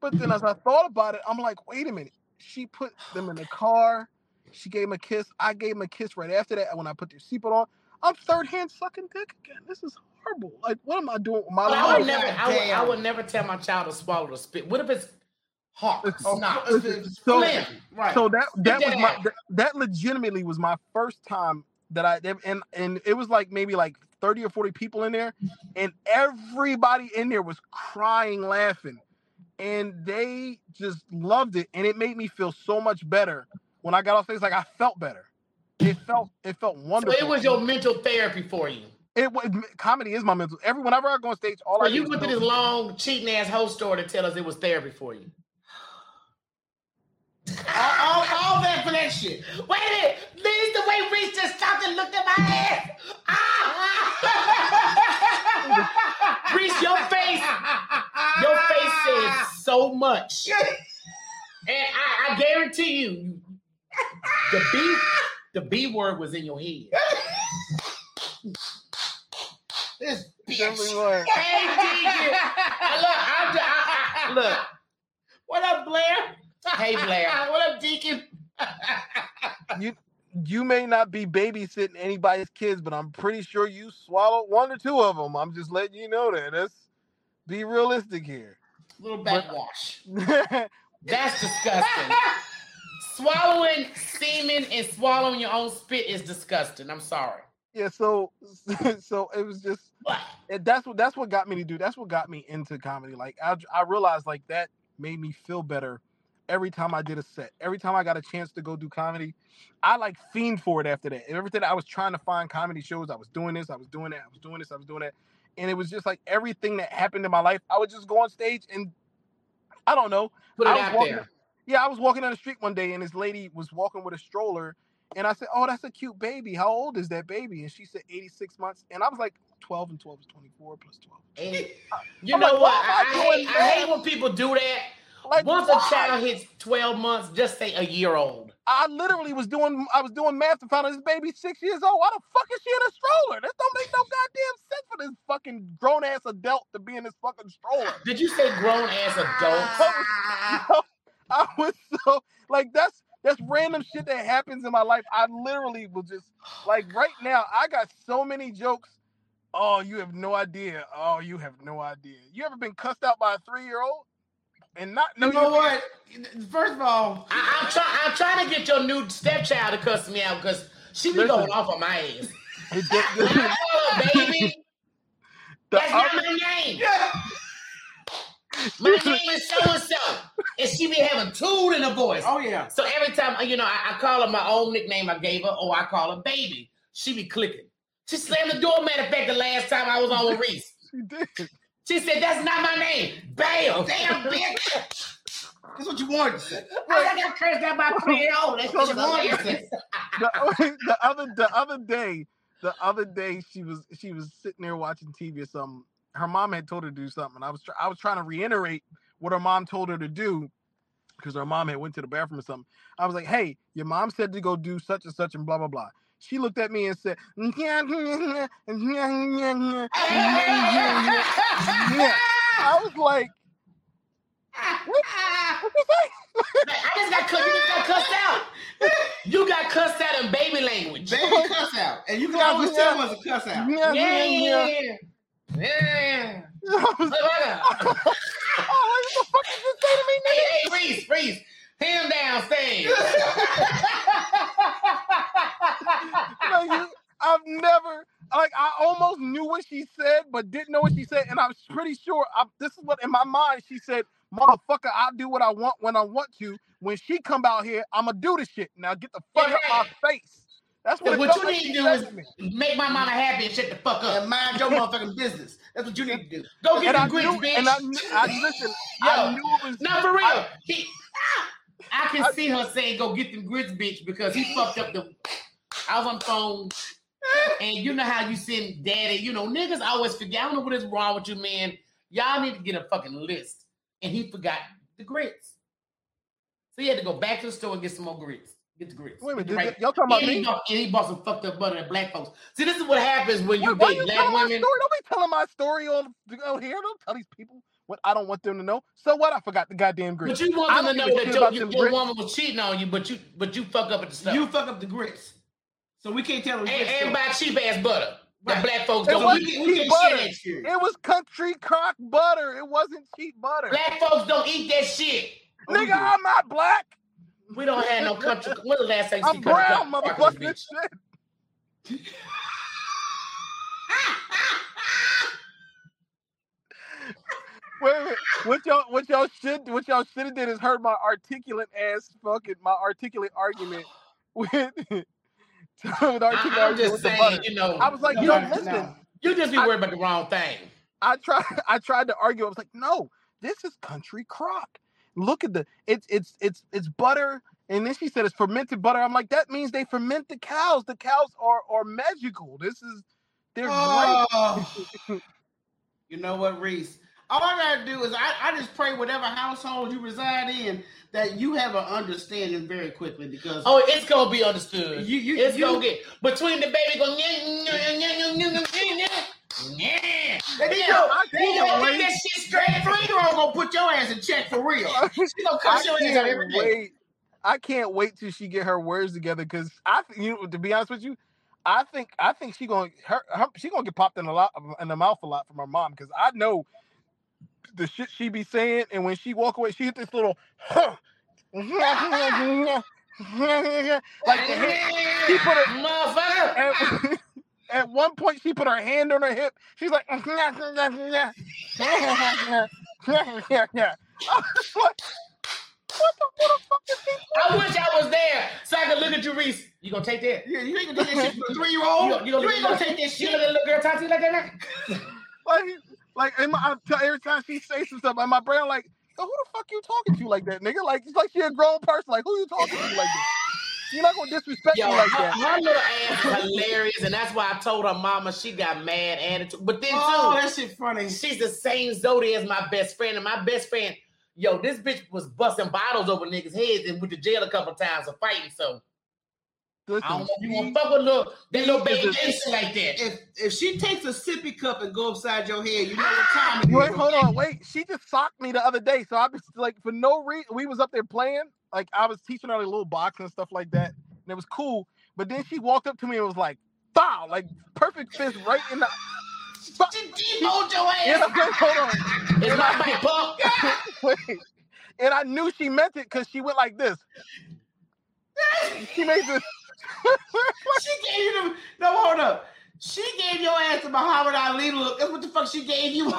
But then as I thought about it, I'm like, "Wait a minute." She put them in the car. She gave him a kiss. I gave him a kiss right after that. When I put their seatbelt on, I'm third hand sucking dick again. This is horrible. Like, what am I doing with my Well, I life? would never. I would, I would never tell my child to swallow the spit. What if it's It's- Oh, Snot. it's- it's So- phlegm, right? So that that that was my that, that legitimately was my first time that I and and it was like maybe like 30 or 40 people in there and everybody in there was crying laughing and they just loved it and it made me feel so much better when I got off stage like I felt better. It felt it felt wonderful. So it was your mental therapy for you. it was comedy is my mental. Every whenever I go on stage, all So I you went to this long cheating ass host story to tell us it was therapy for you. All, all, all that for that shit. Wait a minute. This the way Reese just stopped and looked at my ass. Ah! Reese, your face, your face says so much. And I, I guarantee you, the B, the B word was in your head. This Definitely bitch. Hey, DJ. Look, I'm just, I, I, look. What up, Blair? Hey, Blair. what up, Deacon? you you may not be babysitting anybody's kids, but I'm pretty sure you swallowed one or two of them. I'm just letting you know that. Let's be realistic here. Little backwash. That's disgusting. Swallowing semen and swallowing your own spit is disgusting. I'm sorry. yeah, so so it was just and that's what that's what got me to do. That's what got me into comedy. Like I I realized like that made me feel better every time I did a set. Every time I got a chance to go do comedy, I like fiend for it after that. And everything I was trying to find comedy shows, I was doing this, I was doing that, I was doing this, I was doing that. And it was just like everything that happened in my life, I would just go on stage and I don't know. Put it out walking- there. Yeah, I was walking down the street one day and this lady was walking with a stroller. And I said, Oh, that's a cute baby. How old is that baby? And she said 86 months. And I was like, 12 and 12 is 24 plus 12. And eh, you I'm know like, what? I, I, hate, I hate when people do that. Like Once why? a child hits 12 months, just say a year old. I literally was doing I was doing math to find out this baby six years old. Why the fuck is she in a stroller? This don't make no goddamn sense for this fucking grown ass adult to be in this fucking stroller. Did you say grown ass adults? I was so like that's that's random shit that happens in my life. I literally will just like right now. I got so many jokes. Oh, you have no idea. Oh, you have no idea. You ever been cussed out by a three year old and not know You know what? First of all, I, I'm trying. I'm trying to get your new stepchild to cuss me out because she be Listen. going off on my ass. It did- Oh, baby, the that's not my name. My name is so and so, and she be having tool in her voice. oh yeah. So every time uh, you know, I, I call her my own nickname I gave her, or I call her baby. She be clicking. She slammed the door. Matter of fact, the last time I was on with Reese, she did. She said, "That's not my name." Bam! Damn, bitch. That's what you wanted to say. I got cursed out by three year old. That's That's what what you you wanted to say. the, the other the other day, the other day she was she was sitting there watching TV or something. Her mom had told her to do something. I was try, I was trying to reiterate what her mom told her to do because her mom had went to the bathroom or something. I was like, "Hey, your mom said to go do such and such and blah blah blah." She looked at me and said, "I was like, what? I just got cussed. You just got cussed out. You got cussed out in baby language. Baby cuss out. And you can always tell when it's a cuss out. Yeah, Yeah, yeah, yeah, yeah. was oh, what the fuck did you say to me, Hey, nigga? hey, Reese, Reese, him downstairs. Like, you- I've never like I almost knew what she said, but didn't know what she said, and I was pretty sure I, this is what in my mind she said, "Motherfucker, I do what I want when I want to. When she come out here, I'ma do this shit. Now get the fuck Yeah, out my face." That's what, it what you need to do is me. make my mama happy and shut the fuck up. And mind your motherfucking business. That's what you need to do. Go get And the I grits, bitch. and I, knew, I listen. I Yo, knew it was. No, for real. I- he, ah! I can see her saying, "Go get them grits, bitch," because he fucked up the. I was on the phone, and you know how you send daddy. You know, niggas always forget. I don't know what is wrong with you, man. Y'all need to get a fucking list, and he forgot the grits, so he had to go back to the store and get some more grits. Get the grits. Wait a minute, Get the did- right- y'all talking about and he me? bought, and he bought some fucked up butter at black folks. See, this is what happens when you date you black women. Don't be telling my story on on here. Don't tell these people what I don't want them to know. So what? I forgot the goddamn grits. But you want them to know that your, about your, your grits. woman was cheating on you, but you but you fuck up at the stuff. You fuck up the grits. So we can't tell them and, grits. and buy cheap ass butter that black folks don't wasn't eat. we, we can butter. share that experience. It was country crock butter. It wasn't cheap butter. Black folks don't eat that shit. Nigga. I'm not black. We don't have no country. When the last time you see I'm country brown, crock- crock motherfucker. Shit. Wait a minute. What y'all what y'all should what y'all should have did is heard my articulate ass fucking my articulate argument with, with articulate I, am argument just with saying, you know, I was like, No, yo, no, listen. no. you just be I- worried about the wrong thing. I tried I tried to argue. I was like, no, this is country crock. Look at the it's it's it's it's butter. And then she said it's fermented butter. I'm like, that means they ferment the cows. The cows are are magical. This is they're great. Oh. you know what, Reese? All I gotta do is I, I just pray whatever household you reside in that you have an understanding very quickly because Oh, it's gonna be understood. you you It's you, gonna get between the baby going yeah, yeah, yeah, yeah, yeah, yeah, yeah. There you Yeah, go. You You go. gonna get that shit straight That three gonna put your ass in check for real. She gonna I cuss your ass out every day. I can't wait till she get her words together because I, you know, to be honest with you, I think I think she gonna her, her she gonna get popped in a lot in the mouth a lot from her mom because I know the shit she be saying, and when she walk away, she hit this little. Huh. like the she put her motherfucker. at, at one point she put her hand on her hip. She's like, I was like, what the, what the fuck is? I wish I was there so I could look at you, Reese. You gonna take that? Yeah, you ain't gonna take that shit for a three year old. gonna- you, You ain't gonna take that You shit. gonna let a little girl talk to you like that? now? Like, like in my, I tell, every time she says some stuff, in my brain, I'm like, Yo, who the fuck you talking to like that, nigga? Like, it's like she a grown person. Like, who you talking to like that? You're not gonna disrespect Yo, me like her, that. her little ass hilarious, and that's why I told her mama she got mad attitude. But then Oh, too, that shit funny. she's the same zodiac as my best friend, and my best friend, Yo, this bitch was busting bottles over niggas' heads and went to jail a couple times for fighting. So I Listen, don't you she- want to fuck with little that little she is baby a- Jason like that. If if she takes a sippy cup and go upside your head, you know what time it is. Wait, hold on, wait. She just socked me the other day, so I was like, for no reason, we was up there playing. Like I was teaching her like, little box and stuff like that, and it was cool. But then she walked up to me and was like, "Foul!" Like perfect fist right in the. She demoed your And ass. I'm like, hold on. It's my big pump. Wait. And I knew she meant it because she went like this. She made this. She gave you the no hold up. She gave your ass a Muhammad Ali look. That's what the fuck she gave you.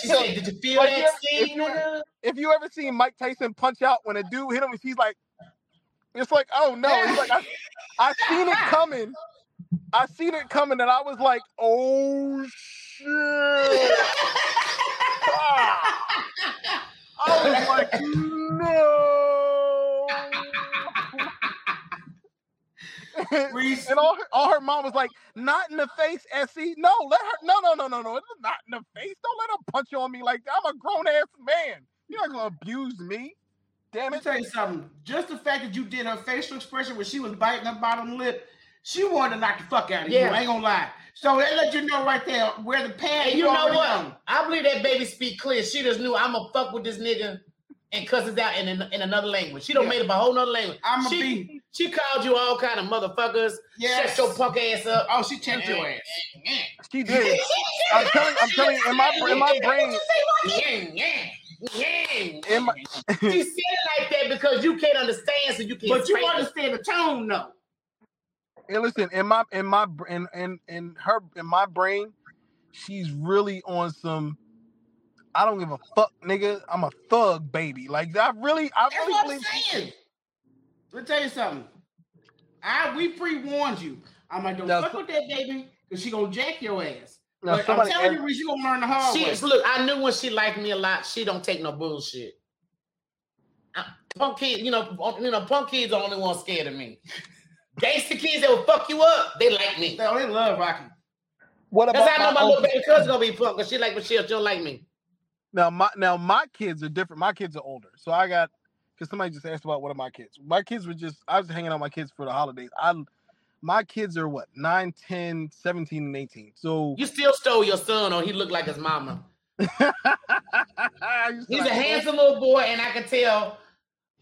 She said, "Did you feel Like, that if- sting, if you- nigga?" if you ever seen Mike Tyson punch out when a dude hit him, he's like, it's like, oh no, it's like I, I seen it coming. I seen it coming, and I was like, oh shit. Ah. I was like, no. Reese, and all her, all her mom was like, not in the face, Essie. No, let her. No, no, no, no, no. It's not in the face. Don't let her punch on me like that. I'm a grown ass man. You're not gonna abuse me. Damn let me it. tell you something. Just the fact that you did her facial expression when she was biting her bottom lip, she wanted to knock the fuck out of you. I ain't gonna lie. So that let you know right there where the pad. And you know what? on. I believe that baby speak clear. She just knew I'm gonna fuck with this nigga and cuss us out in, in, in another language. She don't Yeah. made up a whole nother language. I'ma she, be- she called you all kind of motherfuckers. Yes. Shut your punk ass up. Oh, she checked your ass. She did. I'm telling. I'm telling. In my in my brain. In my, she said it like that because you can't understand, so you can't. But you spank her. understand the tone, though. and listen, in my in my in in in her in my brain, she's really on some. I don't give a fuck, nigga. I'm a thug, baby. Like I really, I That's really what I'm believe. saying. Let me tell you something. I we pre warned you. I'm like, don't Now, fuck so- with that baby, because she gonna jack your ass. Now, But I'm telling asked- you, Reese, you gonna learn the hard She way. look. I knew when she liked me a lot. She don't take no bullshit. Uh, Punk kids, you know, you know, punk kids are the only ones scared of me. Gangster kids that will fuck you up, they like me. They, they love Rocky. What That's about how I know my my little baby cousin gonna be punk because she like Michelle. She don't like me. Now my now my kids are different. My kids are older, so I got because somebody just asked about one of my kids. My kids were just I was hanging out with my kids for the holidays. I my kids are what 9, 10, 17, and 18. So You still stole your son, or he looked like his mama. I used He's a handsome little boy, and I can tell.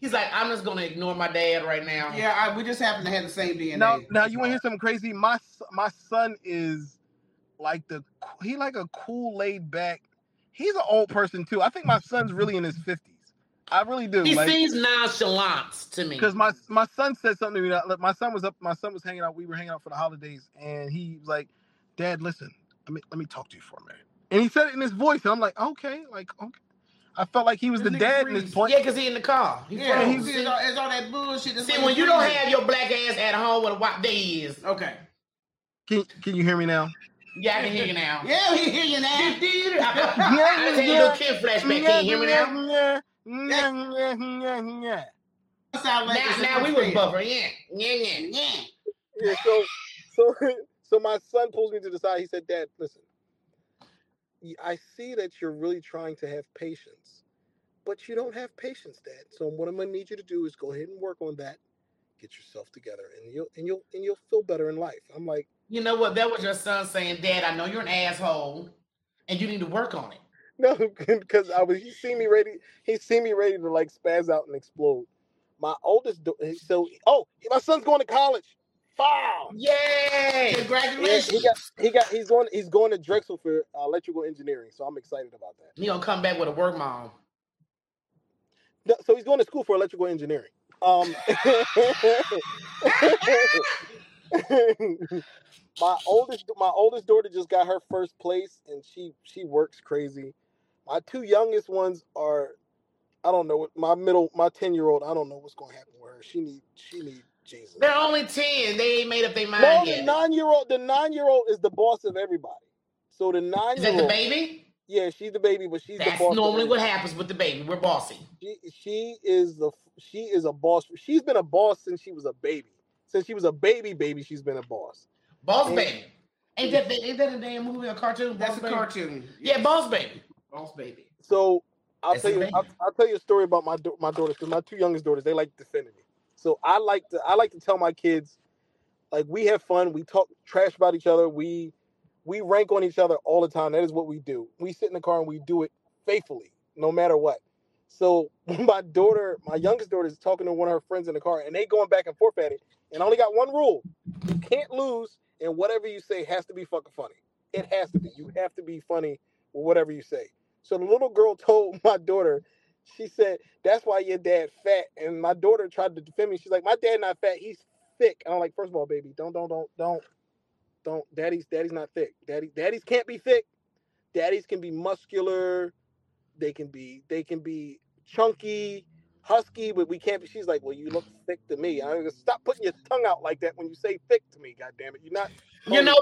He's like, I'm just gonna ignore my dad right now. Yeah, I, we just happen to have the same DNA. Now, now you want to hear something crazy? My my son is like the he like a cool laid back. He's an old person too. I think my son's really in his fifties. I really do. He like, seems nonchalant to me. because my my son said something to me. that- look, My son was up. My son was hanging out. We were hanging out for the holidays, and he was like, "Dad, listen, let me let me talk to you for a minute." And he said it in his voice, and I'm like, "Okay, like okay." I felt like he was This the nigga dad in this point. yeah, because he in the car. He yeah, he's, see, it's, all, it's all that bullshit. That's see, like when the you don't have your black ass at home, what what day is? Okay. Can can you hear me now? Yeah, I can hear you now. Yeah, he hear you now. I tell you, little kid flashback. Can you hear me now? Yeah, yeah, yeah, yeah. Sound like Now, now we a was buffering. Yeah, yeah, yeah. Yeah. Yeah, so so so my son pulls me to the side. He said, "Dad, listen. y- I see that you're really trying to have patience, but you don't have patience, Dad. So what I'm gonna need you to do is go ahead and work on that. Get yourself together, and you'll and you'll and you'll feel better in life." I'm like, You know what? That was your son saying, Dad, I know you're an asshole and you need to work on it. "No," because I was. He see me ready. He see me ready to like spaz out and explode. My oldest, do- so oh, my son's going to college. Wow. Yay! Yeah, Congratulations. he got he got he's going he's going to Drexel for uh, electrical engineering, so I'm excited about that. He gonna come back with a work mom. No, so he's going to school for electrical engineering. Um, my oldest my oldest daughter just got her first place, and she she works crazy. My two youngest ones are, I don't know. what My middle my ten year old, I don't know what's going to happen with her. She need she need Jesus. They're only 10. They ain't made up their mind No, the yet. nine year old the nine year old is the boss of everybody. So the nine Is that the baby? yeah, she's the baby, but she's the That's boss. of normally what happens with the baby. We're bossy. she she is the she is a boss. She's been a boss since she was a baby. Since she was a baby baby, she's been a boss. Boss Yeah. baby. Ain't that, ain't that a damn movie or cartoon? That's Boss a Baby? cartoon. Yeah, boss baby. Boss baby. So I'll That's tell you. I'll, I'll tell you a story about my da- my daughters because my two youngest daughters they like defending me. So I like to I like to tell my kids, like we have fun. We talk trash about each other. We we rank on each other all the time. That is what we do. We sit in the car and we do it faithfully, no matter what. So my daughter, my youngest daughter, is talking to one of her friends in the car, and they going back and forth at it. And I only got one rule: you can't lose, and whatever you say has to be fucking funny. It has to be. You have to be funny with whatever you say. So the little girl told my daughter, she said, "That's why your dad fat." And my daughter tried to defend me. She's like, "My dad not fat. He's thick." And I'm like, first of all, baby, don't, don't, don't, don't, don't. Daddy's, daddy's not thick. Daddy, daddies can't be thick. Daddies can be muscular. They can be, they can be chunky, husky, but we can't be. She's like, "Well, you look thick to me." I go, stop putting your tongue out like that when you say thick to me. God damn it, you're not. You know,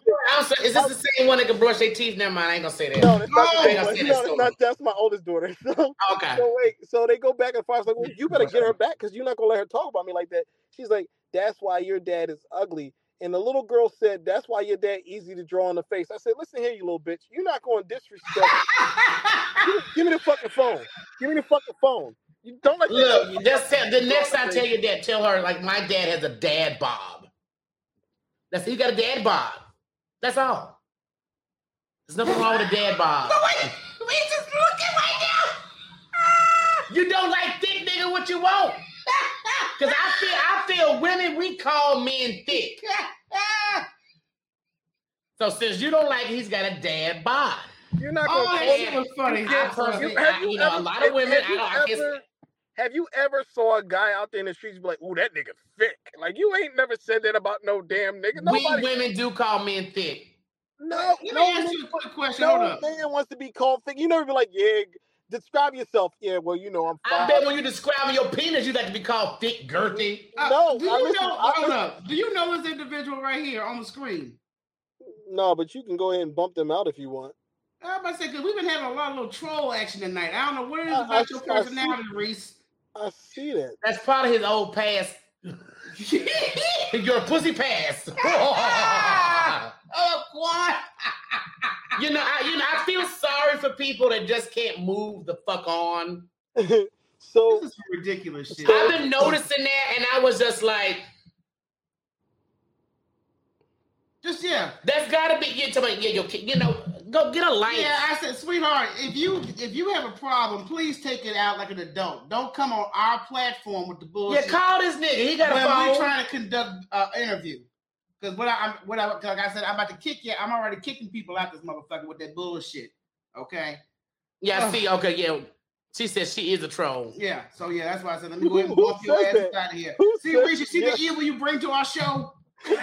is this the same one that can brush their teeth? Never mind, I ain't gonna say that. No, that's not No, the same one. No, that not. That's my oldest daughter. So, Okay. so wait, so they go back and forth. Like, well, you better get her back because you're not gonna let her talk about me like that. She's like, that's why your dad is ugly. And the little girl said, that's why your dad easy to draw in the face. I said, listen here, you little bitch. You're not going to disrespect. give, me, give me the fucking phone. Give me the fucking phone. You don't let Look, that- just tell, the next time I tell your dad, tell her like my dad has a dad bod. That's he got a dad bod. That's all. There's nothing wrong with a dad bod. But wait, wait, just look at right now. You don't like thick nigga, what you want? Cause I feel I feel women we call men thick. So since you don't like, it, he's got a dad bod. You're not Oh, that to shit was funny. I personally, Have I- you you know, a ever- lot of women. have I don't. I guess, ever- Have you ever saw a guy out there in the streets be like, "Ooh, that nigga thick"? Like you ain't never said that about no damn nigga. we women do call men thick. no, Let me no, ask you a quick question. Hold no up. man wants to be called thick. You never be like, "Yeah, describe yourself." Yeah, well, you know, I'm. I bet when you describe your penis, you like to be called thick, girthy. Uh, No, do I you listen- know? I hold up. Do you know this individual right here on the screen? No, but you can go ahead and bump them out if you want. I'm about to say because we've been having a lot of little troll action tonight. I don't know what it is about I- your I see- personality, Reese. I see that. That's part of his old past. Your pussy past. oh, what? you know, I, you know, I feel sorry for people that just can't move the fuck on. so This is ridiculous shit. I've been noticing that, and I was just like, Just yeah. "That's got to be." You talking about, yeah, your kid, you know, go get a life. Yeah, I said, sweetheart, if you if you have a problem, please take it out like an adult. Don't come on our platform with the bullshit. Yeah, bullshit. call this nigga. He got a when we're trying to conduct an interview. Because what I, I'm, what I, like I said, I'm about to kick you. I'm already kicking people out this motherfucker with that bullshit. Okay. Yeah, see, okay, yeah. She said she is a troll. Yeah. So yeah, that's why I said let me go ahead and Who bump your ass that? out of here. Who See, said- Reese, you see yeah. the evil you bring to our show.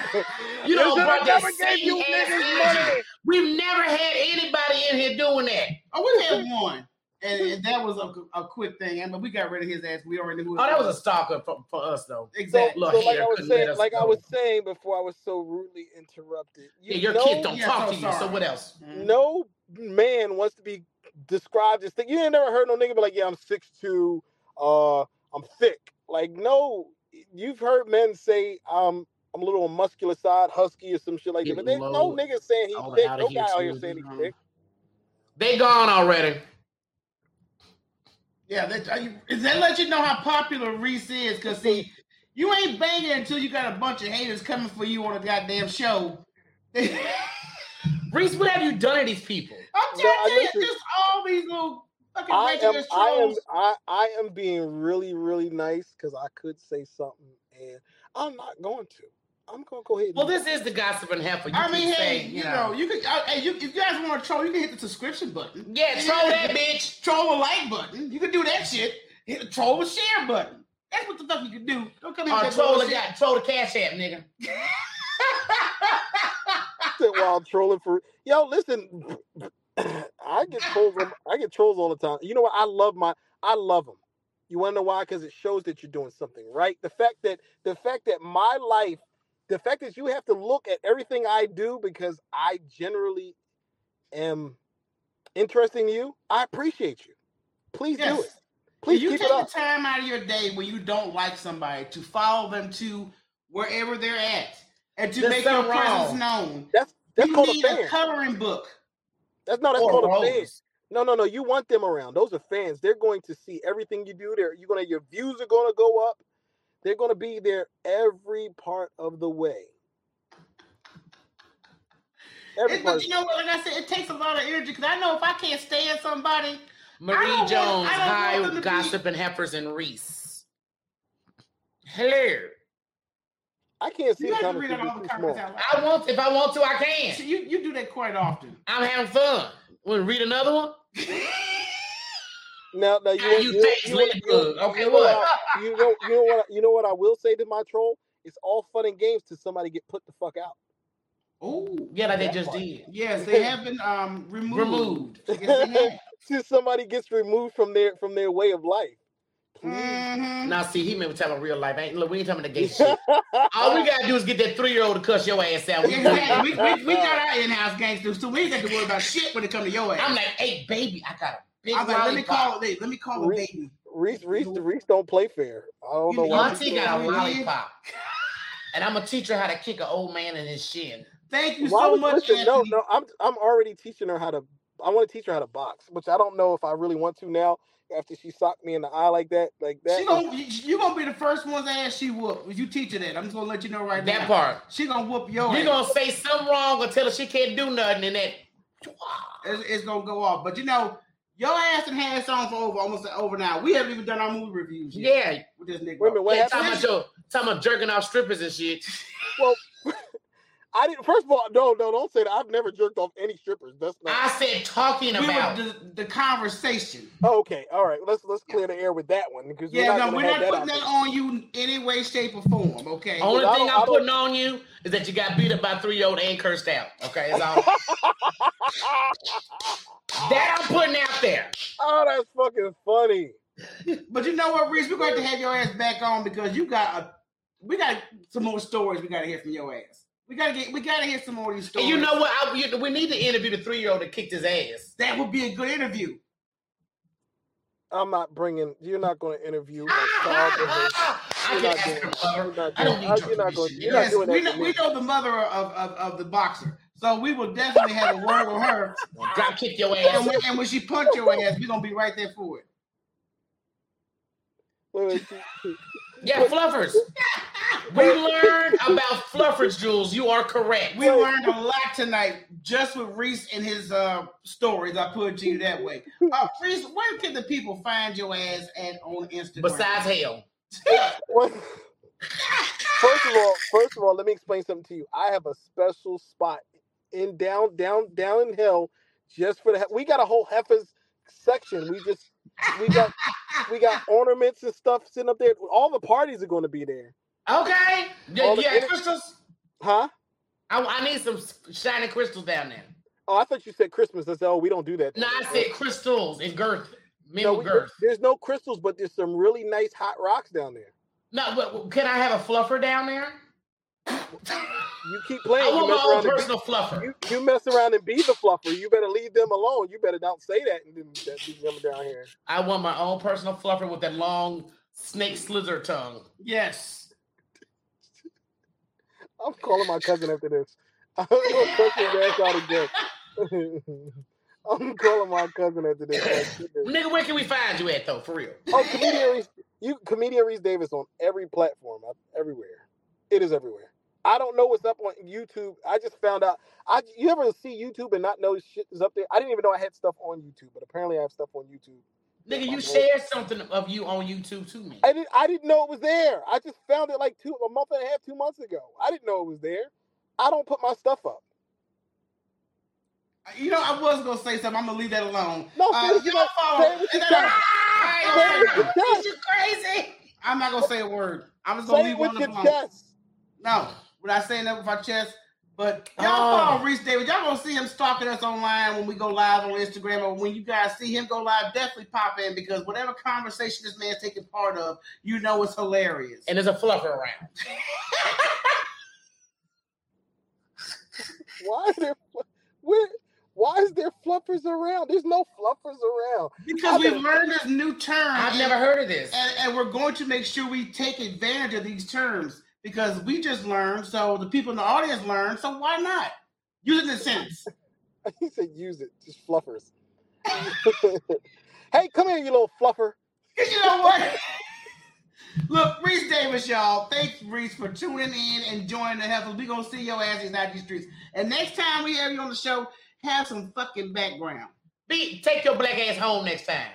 You know, They bro, I never gave you same ass niggas energy. money. We've never had anybody in here doing that. Oh, we had one, and, and that was a, a quick thing. And but we got rid of his ass. We already knew. Oh, that was a stalker for, for us, though. Exactly. Look so like I was saying, us like I was saying before, I was so rudely interrupted. Yeah, your know, kid don't Yeah, talk so to you. So what else? Mhm. No man wants to be described as thick. You ain't never heard no nigga be like, "Yeah, I'm 6'2", uh, I'm thick." Like, no, you've heard men say, "Um, I'm a little on muscular side, husky or some shit like that." But there's no low. nigga saying he's thick. No guy out here saying he's thick. They gone already. Yeah, that, you- does that let you know how popular Reese is? Because see, you ain't banging until you got a bunch of haters coming for you on a goddamn show. Reese, what have you done to these people? telling No, I you, listen. just all these little fucking I am, righteous I am. I, I am being really, really nice because I could say something, and I'm not going to. I'm gonna go ahead. And Well, this is the gossip and heifer. You I mean, hey, saying, you know, you could. Uh, hey, you, if you guys want to troll, you can hit the subscription button. Yeah, troll that bitch. Troll the like button. You can do that shit. Hit the troll the share button. That's what the fuck you can do. Don't come here Or with that troll the bullshit. guy, troll the cash app, nigga. sit while trolling for yo. Listen, I get trolls. I get trolls all the time. You know what? I love my. I love them. You want to know why? Because it shows that you're doing something right. The fact that the fact that my life, the fact that you have to look at everything I do because I generally am interesting to you. I appreciate you. Please do it. Please you keep take it up. the time out of your day when you don't like somebody to follow them to wherever they're at and to There's make your something presence wrong. known. That's that's you called a need a fan. coloring book. That's not That's Or called a fan. No, no, no. You want them around. Those are fans. They're going to see everything you do. There, you're gonna your views are gonna go up. They're gonna be there every part of the way. Every but you know what? Like I said, it takes a lot of energy because I know if I can't stand somebody, Marie don't want- Jones, I don't want High them to be- Gossip and Heifers and Reese. Hello. I can't see you the have to read all the small. comments out loud. I want if I want to, I So can. you, you do that quite often. I'm having fun. Want to read another one? Now, now you, want- you you, know- you, know- you. Okay, you know what? I- you know, you know what? You know what I will say to my troll? It's all fun and games till somebody get put the fuck out. Oh, Yeah, like they just part. did. yes, they have been um removed. Removed. I they have. Till somebody gets removed from their from their way of life. Please. Mhm. Now, see, he maybe talking about real life. Ain't look, we ain't talking about the gay shit. All we gotta do is get that three year old to cuss your ass out. We Exactly. We, we, we got our in-house gangsters too. We ain't got to worry about shit when it comes to your ass. I'm like, hey, baby, I got a big I'm like, let me call it. Let me call a baby. Reese, Reese, Reese don't play fair. I don't You know know why. what? Got a lollipop. And I'm gonna teach her how to kick an old man in his shin. Thank you Why so much, listen, no, no, I'm I'm already teaching her how to. I want to teach her how to box, which I don't know if I really want to now. After she socked me in the eye like that, like that. She gonna, you, you gonna be the first one's ass she whoop. If you teach her that, I'm just gonna let you know right That now. That part. She gonna whoop your. You're ass. gonna say something wrong or tell her she can't do nothing and that. It's, it's gonna go off. But you know, your ass and had songs for over almost over now. We haven't even done our movie reviews yet. Yeah, With this nigga. Wait a minute, what yeah happened? talking about, your, talking about jerking off strippers and shit. Well, I didn't. First of all, no, no, don't say that. I've never jerked off any strippers. That's not. I said talking we about. the, the conversation. Oh, okay, all right. Let's let's clear the air with that one because we're Yeah, not no, we're not that putting out that on you in any way, shape, or form. Okay. Only thing I I'm putting on you is that you got beat up by three year old and cursed out. Okay, that's all. that I'm putting out there. oh, that's fucking funny. But you know what, Reese? We're going to have your ass back on because you got a. We got some more stories. We got to hear from your ass. We gotta get. We gotta hear some more of these And stories. you know what? I, you, we need to interview the three year old that kicked his ass. that would be a good interview. I'm not bringing. You're not going to interview. a I child with her. can You're not ask doing her, that. Mother. I don't need You're not going. You're not doing we know, we know the mother of, of, of the boxer, so we will definitely have a word with her. Drop kick your And ass. when, and when she punch your ass, we're gonna be right there for it. Wait, wait, she- she- Yeah, fluffers. We learned about fluffers, Jules. You are correct. We learned a lot tonight just with Reese and his uh, stories. I put it to you that way. Uh, Reese, where can the people find your ass at on Instagram? Besides hell. First of all, first of all, let me explain something to you. I have a special spot in down, down, down in hell, just for the. We got a whole heifers section. We just, we got, we got ornaments and stuff sitting up there. All the parties are going to be there, Okay. Yeah, All the yeah inter- crystals. huh? I, I need some shining crystals down there. Oh, I thought you said Christmas. I said, oh, we don't do that. No, I said crystals and girth. No, we, girth. there's no crystals, but there's some really nice hot rocks down there. No, but can I have a fluffer down there? You keep playing. I You want mess my own and be, personal fluffer. you, you mess around and be the fluffer. You better leave them alone. You better not say that and then that be coming down here. I want my own personal fluffer with that long snake slither tongue. yes. I'm calling my cousin after this. I'm gonna cuss his ass out again. I'm calling my cousin after this. Nigga, where can we find you at though? For real. oh, comedian Reese, you comedian Reese Davis on every platform, uh, everywhere. It is everywhere. I don't know what's up on YouTube. I just found out. I you ever see YouTube and not know shit is up there? I didn't even know I had stuff on YouTube, but apparently I have stuff on YouTube. Nigga, you shared something of you on YouTube to me. I didn't. I didn't know it was there. I just found it like two a month and a half, two months ago. I didn't know it was there. I don't put my stuff up. You know, I was gonna say something. I'm gonna leave that alone. No, Uh, say it with y'all your- follow- say it with your no, no. I ain't Say it gonna with say your that. chest. you crazy? I'm not gonna say a word. I'm just gonna Say leave it one with your alone. chest. No, we're not saying that with our chest. But y'all Oh. follow Reese Davis. Y'all gonna see him stalking us online when we go live on Instagram, or when you guys see him go live. Definitely pop in because whatever conversation this man's taking part of, you know it's hilarious. And there's a fluffer around. Why are there? Where? Why is there fluffers around? There's no fluffers around. because we've learned this new term. I've never heard of this. and, and we're going to make sure we take advantage of these terms because we just learned, so the people in the audience learn. So why not use it in a sentence? He said use it, just fluffers. hey, come here, you little fluffer. you know what? Look, Reese Davis, y'all. Thanks, Reese, for tuning in and joining the Heifers. we going to see your asses out these streets. And next time we have you on the show, have some fucking background. Be, take your black ass home next time.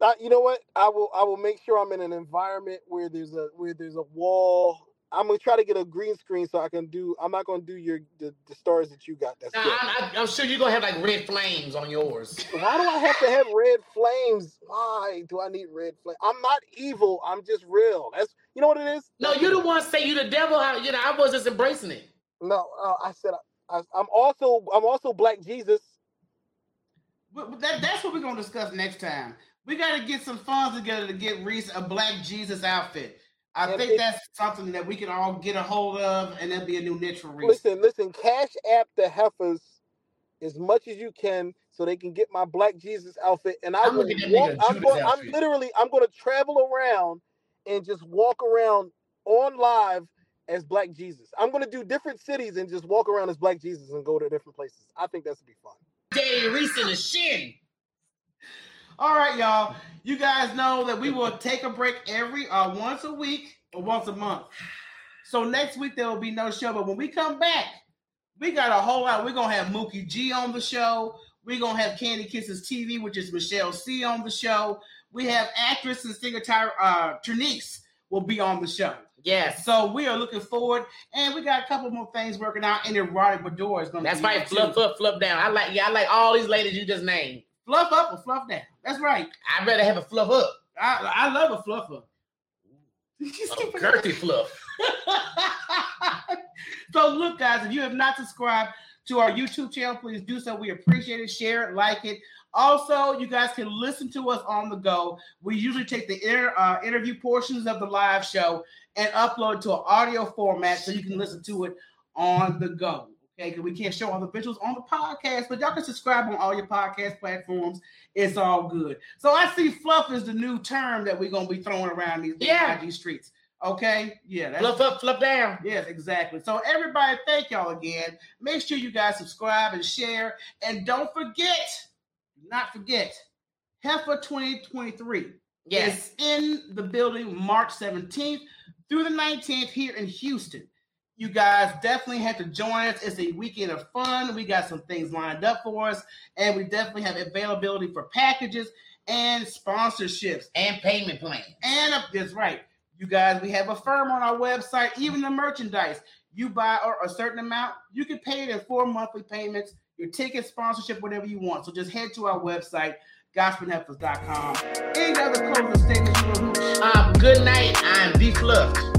Uh, you know what? I will. I will make sure I'm in an environment where there's a where there's a wall. I'm gonna try to get a green screen so I can do. I'm not gonna do your the, the stars that you got. That's Now, good. I, I, I'm sure you're gonna have like red flames on yours. Why do I have to have red flames? Why do I need red flames? I'm not evil. I'm just real. That's you know what it is. No, you the one say you the devil. How you know? I was just embracing it. No, uh, I said I, I'm also I'm also Black Jesus. But but that, that's what we're gonna discuss next time. We gotta get some funds together to get Reese a black Jesus outfit. I think it- that's something that we can all get a hold of, and that'll be a new niche for Reese. Listen, listen. Cash app the heifers as much as you can so they can get my Black Jesus outfit, and I I'm will gonna get that walk. I'm going. I'm literally. I'm going to travel around and just walk around on live as Black Jesus. I'm going to do different cities and just walk around as Black Jesus and go to different places. I think that's gonna be fun. Daddy Reese in the shin. All right, y'all. You guys know that we will take a break every uh once a week or once a month. So next week there will be no show, but when we come back, we got a whole lot. We're gonna have Mookie G on the show. We're gonna have Candy Kisses TV, which is Michelle C on the show. We have actress and singer Tyra uh Trinice will be on the show. Yes. So we are looking forward, and we got a couple more things working out. And erotic Bador is gonna That's be right. Fluff up, fluff down. I like yeah, I like all these ladies you just named. Fluff up or fluff down. That's right. I'd rather have a fluff up. I, I love a fluffer. A girthy fluff. so look, guys, if you have not subscribed to our YouTube channel, please do so. We appreciate it. Share it, like it. Also, you guys can listen to us on the go. We usually take the inter, uh, interview portions of the live show and upload to an audio format so you can listen to it on the go. Okay, because we can't show all the visuals on the podcast, but y'all can subscribe on all your podcast platforms. It's all good. So I see fluff is the new term that we're gonna be throwing around these Yeah. IG streets. Okay, yeah, that's Fluff up, fluff down. Yes, exactly. So everybody, thank y'all again. Make sure you guys subscribe and share, and don't forget, not forget, Heifer 2023 Yes. is in the building March 17th through the 19th here in Houston. You guys definitely have to join us. It's a weekend of fun. We got some things lined up for us, and we definitely have availability for packages and sponsorships. And payment plan. And uh, that's right. You guys, we have a firm on our website, even the merchandise. You buy or a certain amount, you can pay it in four monthly payments, your ticket, sponsorship, whatever you want. So just head to our website, gospelheifers.com. Any other closing statements, Um, good night. I'm defluffed.